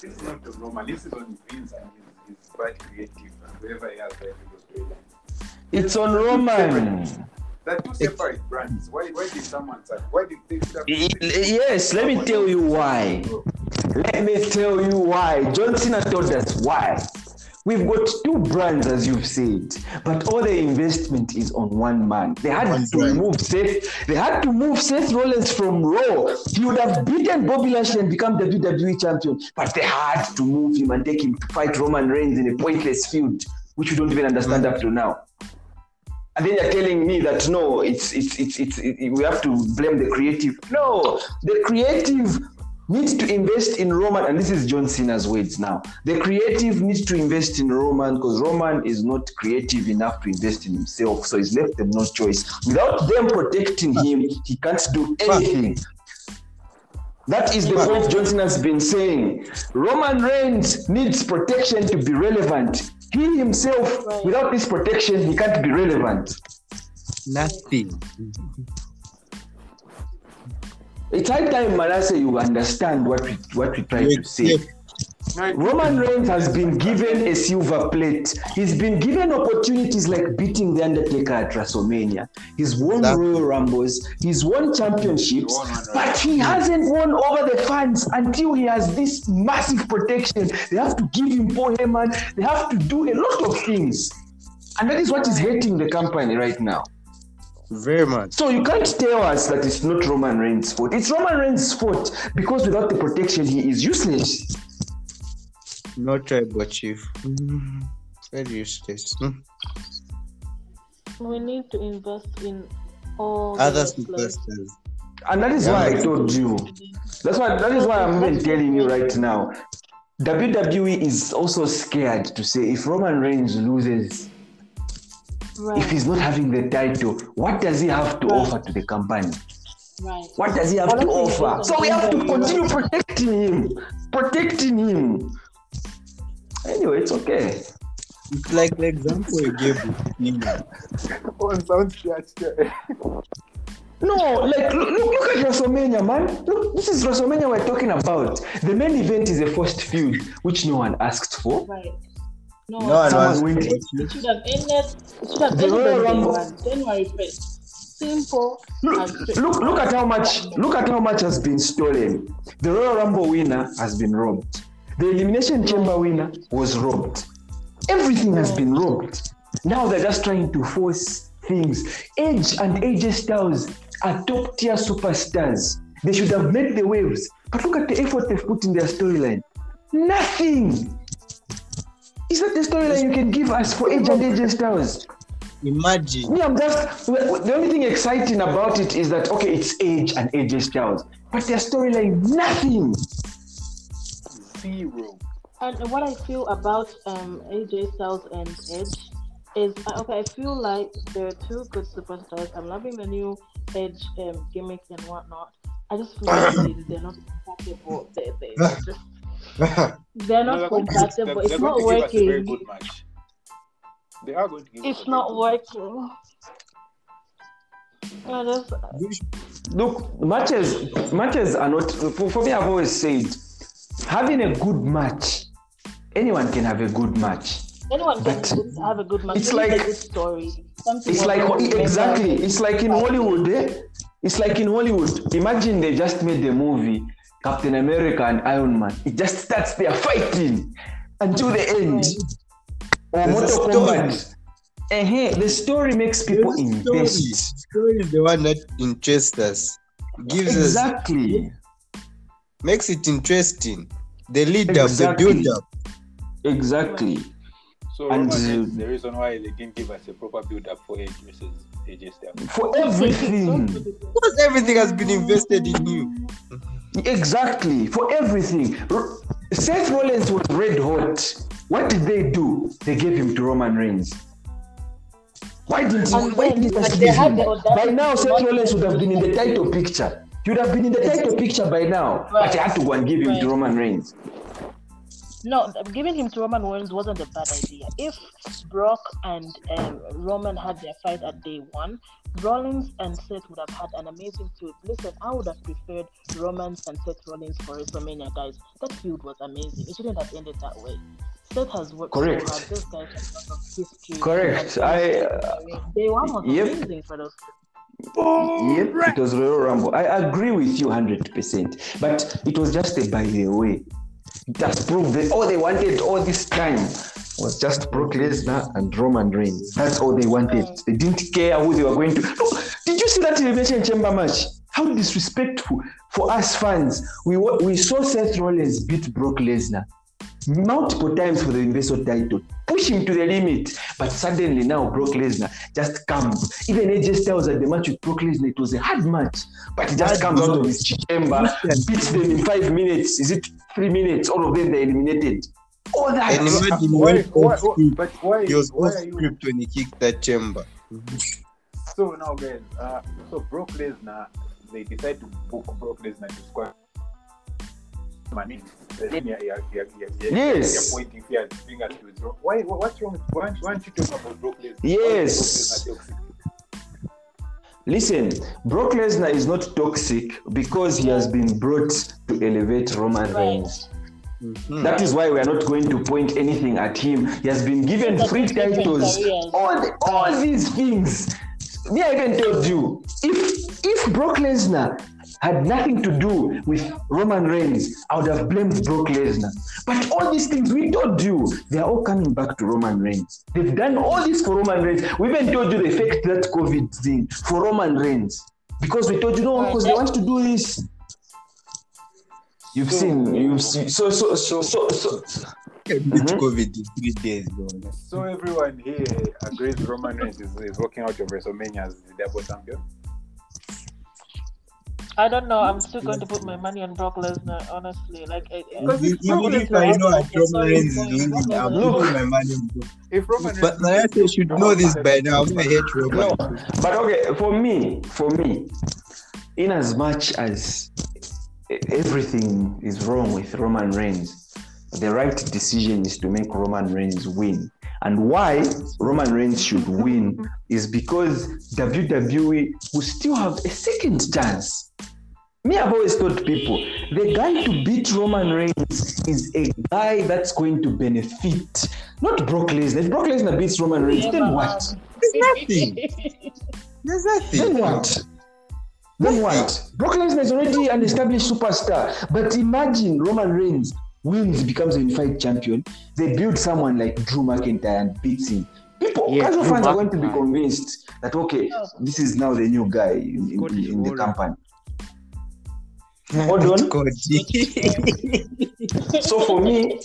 This is not on Roman. This is on Vince and he's, his bad creative and whoever he has there to go storyline.
It's on Roman.
They're two separate brands. Why, why did someone say? Why did they should
Yes, let me tell you why. Let me tell you why. John Cena told us why. We've got two brands, as you've said, but all the investment is on one man. They had
One
to
brand.
move Seth. They had to move Seth Rollins from Raw. He would have beaten Bobby Lashley and become WWE champion, but they had to move him and take him to fight Roman Reigns in a pointless feud, which we don't even understand mm. up to now. And then you're telling me that no, it's it's it's it's it, we have to blame the creative. No, the creative needs to invest in Roman, and this is John Cena's words now. The creative needs to invest in Roman because Roman is not creative enough to invest in himself, so he's left them no choice. Without them protecting him, he can't do anything. That is the point John Cena has been saying. Roman Reigns needs protection to be relevant. He himself,
Right.
without this protection, he can't be relevant.
Nothing.
It's high time, Manasseh, you understand what we what we try to say. Roman Reigns has been given a silver plate. He's been given opportunities like beating The Undertaker at WrestleMania. He's won
Exactly.
Royal Rumbles. He's won championships.
He won one,
But he hasn't won over the fans until he has this massive protection. They have to give him Paul Heyman. They have to do a lot of things. And that is what is hurting the company right now.
Very much.
So you can't tell us that it's not Roman Reigns' fault. It's Roman Reigns' fault because without the protection, he is useless.
No tribal chief. Mm, Very useless.
We need to invest in all
Other
the wrestlers.
superstars.
And that is why I told you. That's why that is why I'm even telling you right now. WWE is also scared to say if Roman Reigns loses, if he's not having the title, what does he have to
Right.
offer to the company?
right.
What does he have to offer? So we have to continue protecting him. Protecting him. Anyway, it's okay.
It's like the example you gave with Cena.
On oh, sound scratch.
No, like look, look, look at WrestleMania, man. Look, this is WrestleMania we're talking about. The main event is a first feud, which no one asked for.
Right. No,
No one
Someone
wants to
went-
watch you.
it should have ended. It should have
The
ended
Royal
on
Rumble.
one, January first. Simple
Look, look, look at how much look at how much has been stolen. The Royal Rumble winner has been robbed. The Elimination Chamber winner was robbed. Everything has been robbed. Now they're just trying to force things. Edge and AJ Styles are top tier superstars. They should have made the waves. But look at the effort they've put in their storyline. Nothing. Is that the storyline you can give us for Edge and AJ Styles?
Imagine.
Me, I'm just the only thing exciting about it is that okay, it's Edge and AJ Styles, but their storyline nothing.
Zero.
And what I feel about um, AJ Styles and Edge is uh, okay. I feel like they're two good superstars. I'm loving the new Edge um, gimmick and whatnot. I just feel like they, they're not compatible. They, they, they're, just, they're not
No, they're going to-
compatible.
they're-
It's not
going to give us a very
working.
good match. They are going to give
It's
very
not working. Yeah,
Look, matches matches are not for, for me. I've always said having a good match. Anyone can have a good match.
anyone can have a good match.
it's
You need a
like-
good story. Something
It's like
people remember.
exactly. It's like in Hollywood. Eh? It's like in Hollywood. Imagine they just made the movie Captain America and Iron Man. It just starts there fighting until the end. Or Mortal
story.
Kombat. uh The story makes people
There's a story.
invest.
Story is the one that interests us. Gives us
Exactly.
Makes it interesting. The lead up, the
Exactly.
build up.
Exactly.
So
And,
Roman is the reason why they didn't give us a proper build up for Edge versus AJ Styles.
For everything.
Because everything has been invested in you.
Exactly. For everything. R- Seth Rollins was red hot. What did they do? They gave him to Roman Reigns. Why didn't
And
why did they
and they
give
the audacity
By now,
to
Seth Rollins would have been in the title picture. He would have been in the title picture by now. But I had to go and give him to Roman Reigns.
No, giving him to Roman Reigns wasn't a bad idea. If Brock and um, Roman had their fight at day one, Rollins and Seth would have had an amazing feud. Listen, I would have preferred Roman and Seth Rollins for WrestleMania, guys. That feud was amazing. It shouldn't have ended that way. Seth has worked
Correct.
so hard. Those guys have lot of history.
Correct. I- uh,
Day one was
Yep.
amazing for those.
Yep, it was Royal Rumble. I agree with you 100%. But it was just a by the way. That's proof that all they wanted all this time was just Brock Lesnar and Roman Reigns. That's all they wanted. They didn't care who they were going to. Look, did you see that Elimination Chamber match? How disrespectful for us fans. We we saw Seth Rollins beat Brock Lesnar multiple times for the Universal title, push him to the limit. But suddenly now Brock Lesnar just comes. Even AJ Styles at the match with Brock Lesnar, it was a hard match, but he just comes out of his chamber, beats them in five minutes. Is it three minutes? All of them they're eliminated. All that.
And imagine
Why,
when
why, why, but why,
he was
why
off
are you
script when he kicked that chamber.
So now, guys, uh, so Brock Lesnar, they decide to book Brock Lesnar to squad. You're, you're,
Yes.
you're pointing fingers fingers to is wrong. Why, what's wrong? Why aren't, why aren't you talking about Brock Lesnar? Is
Yes.
Brock Lesnar toxic?
Listen, Brock Lesnar is not toxic because he has been brought to elevate Roman
Right.
Reigns.
Mhm.
That is why we are not going to point anything at him. He has been given
But
free titles. All, the, all these things. Me, I even told you, if if Brock Lesnar had nothing to do with Roman Reigns, I would have blamed Brock Lesnar. But all these things we told you, they are all coming back to Roman Reigns. They've done all this for Roman Reigns. We even told you they faked that COVID thing for Roman Reigns because we told you no, because they want to do this. You've seen, you've seen. So, so, so, so, so.
Beat
Mhm.
COVID in three days, bro.
So everyone here agrees Roman Reigns is, is walking out of WrestleMania as the double champion.
I don't know. I'm still going to put my money on Brock Lesnar, honestly. Like, it, it,
Because
Even
it's Brock
if
Lesnar.
I know that
It's
Roman Reigns is
going-
winning,
Brock
I'm
Lesnar-
putting my money on Brock.
If Roman
But
Reigns,
Nayate should know this by now. I hate Roman.
No, but okay, for me, for me, in as much as everything is wrong with Roman Reigns, the right decision is to make Roman Reigns win. And why Roman Reigns should win is because WWE will still have a second chance. Me, I've always told people the guy to beat Roman Reigns is a guy that's going to benefit, not Brock Lesnar. If Brock Lesnar beats Roman Reigns,
Yeah,
then
but,
what?
There's
nothing. There's nothing.
Then what? Then what? Brock Lesnar is already an established superstar. But imagine Roman Reigns wins, becomes a unified champion. They build someone like Drew McIntyre and beats him. People,
Yeah,
casual
Drew
fans are going to be convinced that okay, this is now the new guy in, in,
Scottish
in the
Warrior.
company. Hold on. So for me,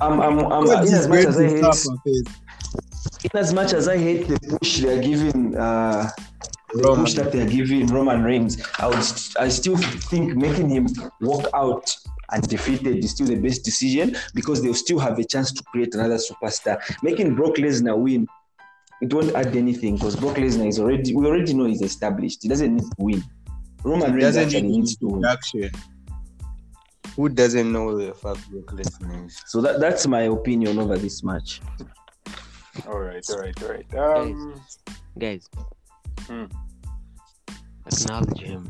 I'm, I'm, I'm in as much as I hate,
slap her face.
in as much as I hate the push they are giving uh, the
Roman.
push that they are giving Roman Reigns, I would st- I still think making him walk out undefeated is still the best decision because they'll still have a chance to create another superstar. Making Brock Lesnar win, it won't add anything because Brock Lesnar is already we already know he's established. He doesn't need to win. Roman Reigns actually
need
needs to win.
introduction. Who doesn't know the fact Brock Lesnar is?
So that, that's my opinion over this match.
all right, all right, all right. Um,
Guys.
Hmm.
Acknowledge him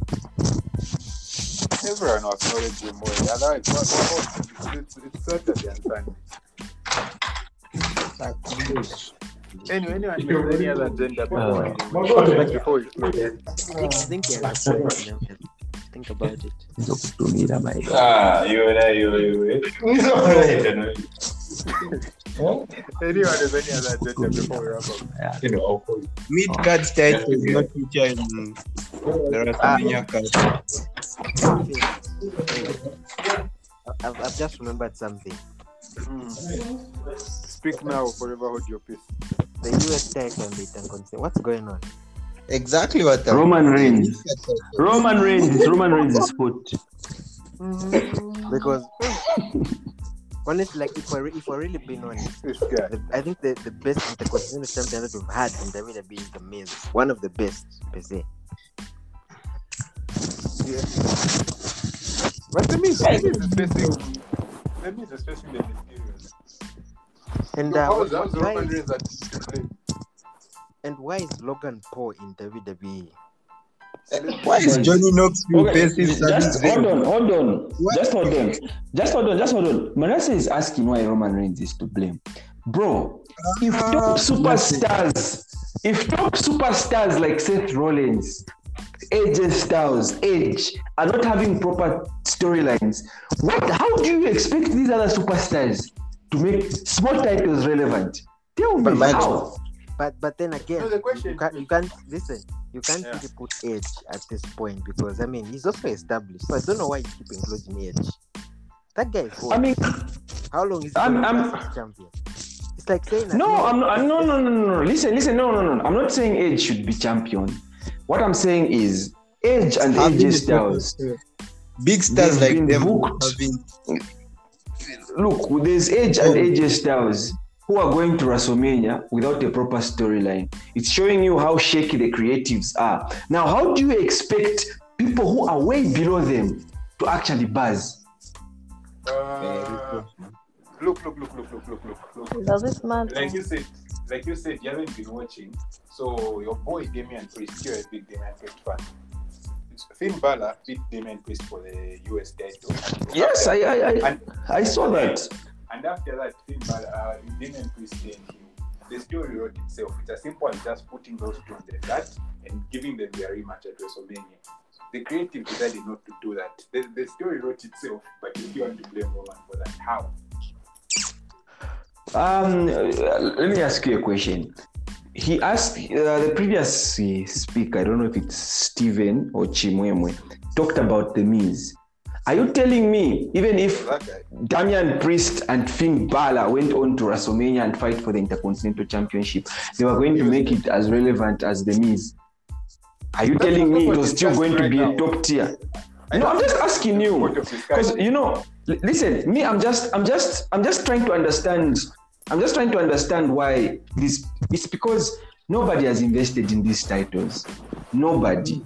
everyone was acknowledged him well. Otherwise, what, what, it's, it's Saturday and Sunday. That's Anyway, anyone with any other agenda before
think, about it.
Nizokutumira maelezo. Ah, yule yule yule.
Anyone has any other agenda before we wrap up? Yeah.
You know,
mid card title is not featured in the rest of the year cards.
I've, I've just remembered something.
Hmm. Speak now, or forever hold your peace.
The US title and the Intercontinental. What's going on?
Exactly what I'm
Roman
saying.
Reigns.
Mid-card title.
Roman Reigns, it's Roman Reigns' foot.
Because honestly, like if we're if we're really being honest, the, I think the, the best Intercontinental champion that we've had in WWE is the Miz. One of the best per se.
But the Miz, the Miz is facing, the is facing the Mysterios.
And
So
uh,
how is
why,
how's Roman
is,
Reigns
and why is Logan Paul in? WWE?
Why is Johnny Knoxville
Okay,
facing
just
Sami
hold on, hold on.
What?
Just hold on. Just hold on, just hold on. Manasseh is asking why Roman Reigns is to blame. Bro, if
Ah,
top superstars, if top superstars like Seth Rollins, AJ Styles, Edge are not having proper storylines, what how do you expect these other superstars to make small titles relevant? Tell me
But
how.
But but then again,
No, the question
you can't you can't listen. You can't
Yeah.
really put Edge at this point because I mean he's also established. So I don't know why you keep including Edge. That guy is old.
I mean,
How long is he
I'm-
gonna
I'm-
last as champion? It's like saying
No, I'm not. No, no, no, no, no. Listen, listen. No, no, no. I'm not saying Edge should be champion. What I'm saying is Edge and AJ Styles.
Big stars like them
booked.
Been...
Look, there's Edge and
oh.
AJ Styles who are going to WrestleMania without a proper storyline. It's showing you how shaky the creatives are. Now, how do you expect people who are way below them to actually buzz?
Uh, look, look, look, look, look, look, look.
Does this man
Like you said, like you said, you haven't been watching. So your boy Damian Priest, you're a big Damian Priest fan. Finn Balor beat Damian Priest for the US title.
Yes, I I, I,
And,
I saw that.
and after that, Finn Balor, uh, Damian Priest then he, the story wrote itself. It's as simple as just putting those two on the card and giving them their rematch at WrestleMania. The creative decided not to do that. The, the story wrote itself, but you want to blame Roman for that, how?
Um, let me ask you a question. He asked uh, the previous uh, speaker, I don't know if it's Stephen or Chimwemwe, talked about the Miz. Are you telling me even if. Damian Priest and Finn Balor went on to WrestleMania and fight for the Intercontinental Championship, they were going to make it as relevant as the Miz? Are you
That's
telling me it was still going to be
discussing
a top tier?
I
No, I'm just asking you because you know. Listen, me, I'm just, I'm just, I'm just trying to understand. I'm just trying to understand why this. It's because nobody has invested in these titles. Nobody.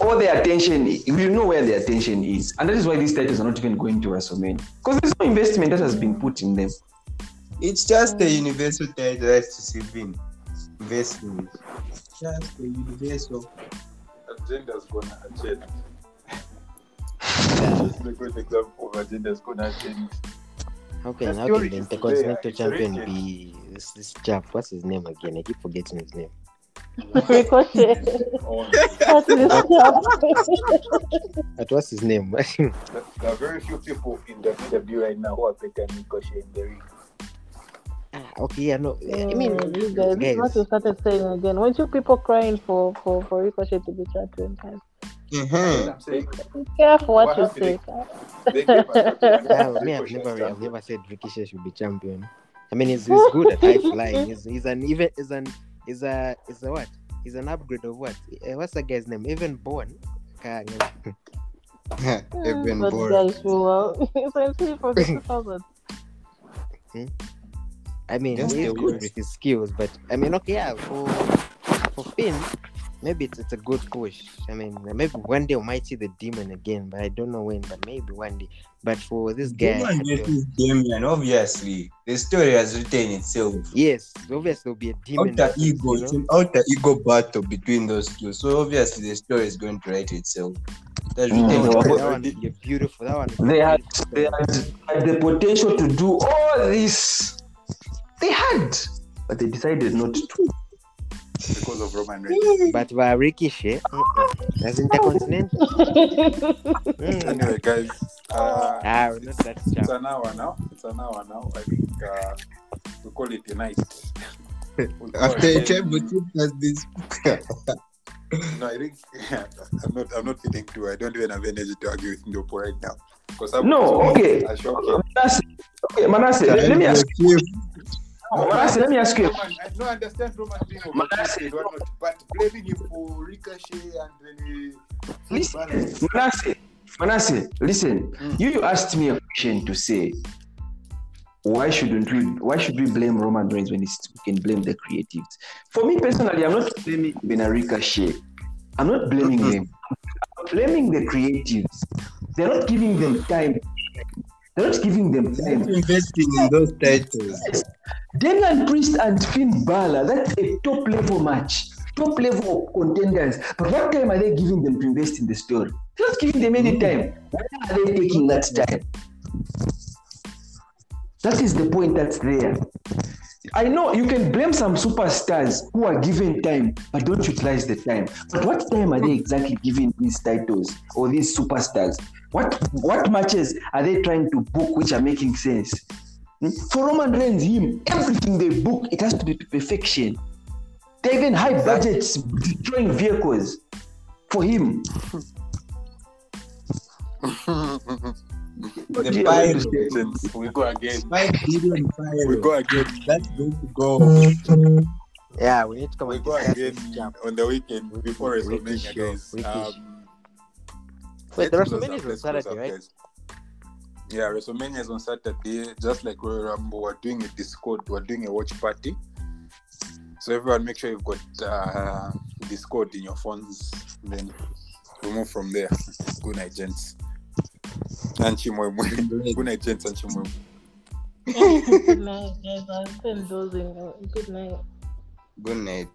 All the attention, we know where the attention is, and that is why these titles are not even going to WrestleMania because there's no investment that has been put in them.
It's just a universal title that's to see Vin. Investment. Just a universal.
agenda's gonna change. This is a good example of agenda's gonna change.
How can,
The
how can the Intercontinental
there,
champion be this, this chap? What's his name again? I keep forgetting his name.
Ricochet.
On.
That's his
what's his name?
There there are very few people in the WWE right now who are better than Ricochet in the ring.
Ah, okay, yeah, no. I mean,
Mm, you guys,
guys,
what you started saying again. Weren't you people crying for for for Ricochet to be champion? Guys?
Mm-hmm.
I'm saying
Be careful what,
What
you say.
they gave us
me, I've never, I've never said Ricochet should be champion. I mean, he's, he's good at high flying. He's, he's an even, he's an, he's a, he's a what? He's an upgrade of what? Eh, What's the guy's name? Evan Bourne.
Evan
Mm, but
Bourne.
guys, well, so I'm for the 2000.
I mean, he's good with his skills, but I mean, okay, yeah, for for Finn, maybe it's, it's a good push. I mean, maybe one day we might see the demon again, but I don't know when. But maybe one day. But for this guy,
Roman
I feel-
versus Damian, obviously. The story has written itself.
yes, obviously there'll be a demon.
Outer ego,
you
it's
know?
an outer ego battle between those two. So obviously the story is going to write itself. That's
Mm.
written
that one would be beautiful. That one. would be
They
a
had, they had, had the potential to do all this. They had, but they decided not to.
Because of Roman Reigns.
But by Ricochet, mm-mm, that's intercontinental. Mm.
Anyway, guys, uh,
Ah, we're not that
it's an hour now. It's an hour now. I think uh, we call it a night. We'll go
After a
again.
championship this.
No, I think I'm not. I'm not feeling too. I don't even have energy to argue with Ndopo right now. Because I'm
No, okay. Manasseh, okay, Manasseh, let, let me ask you. Manasseh, let me ask you.
Roman, I don't understand Roman being
Manasseh,
not, but blaming him for Ricochet and then uh,
Listen, Manasseh, Manasseh, listen.
Mm.
You, you asked me a question to say, why shouldn't we? Why should we blame Roman Reigns when we can blame the creatives? For me personally, I'm not blaming Benarica Shea. I'm not blaming them. I'm blaming the creatives. They're not giving them time. They're not giving them time.
investing in those titles.
Damian Priest and Finn Balor, that's a top level match, top level contenders. But what time are they giving them to invest in the story? They're not giving them any time. Where are they taking that time? That is the point that's there. I know you can blame some superstars who are given time but don't utilize the time. But what time are they exactly giving these titles or these superstars? What what matches are they trying to book which are making sense? Hmm? For Roman Reigns, him, everything they book, it has to be perfection. They even high budgets destroying vehicles for him.
The
Do you
we go again.
Five billion.
We go again.
That's going to go.
Yeah, we need to come
We go again on the weekend before
Ricky
WrestleMania,
show,
guys.
Ricky
Um,
Wait, the
let's close
WrestleMania is on Saturday,
up,
right?
guys. Yeah, WrestleMania is on Saturday. Just like Royal Rumble, we're doing a Discord. We're doing a watch party. So everyone, make sure you've got uh, Discord in your phones. Then we move from there. Good night, gents. And Chimwemwe. Good night, gents and Chimwemwe.
Good night, guys. I've been dozing. Good night.
Good night.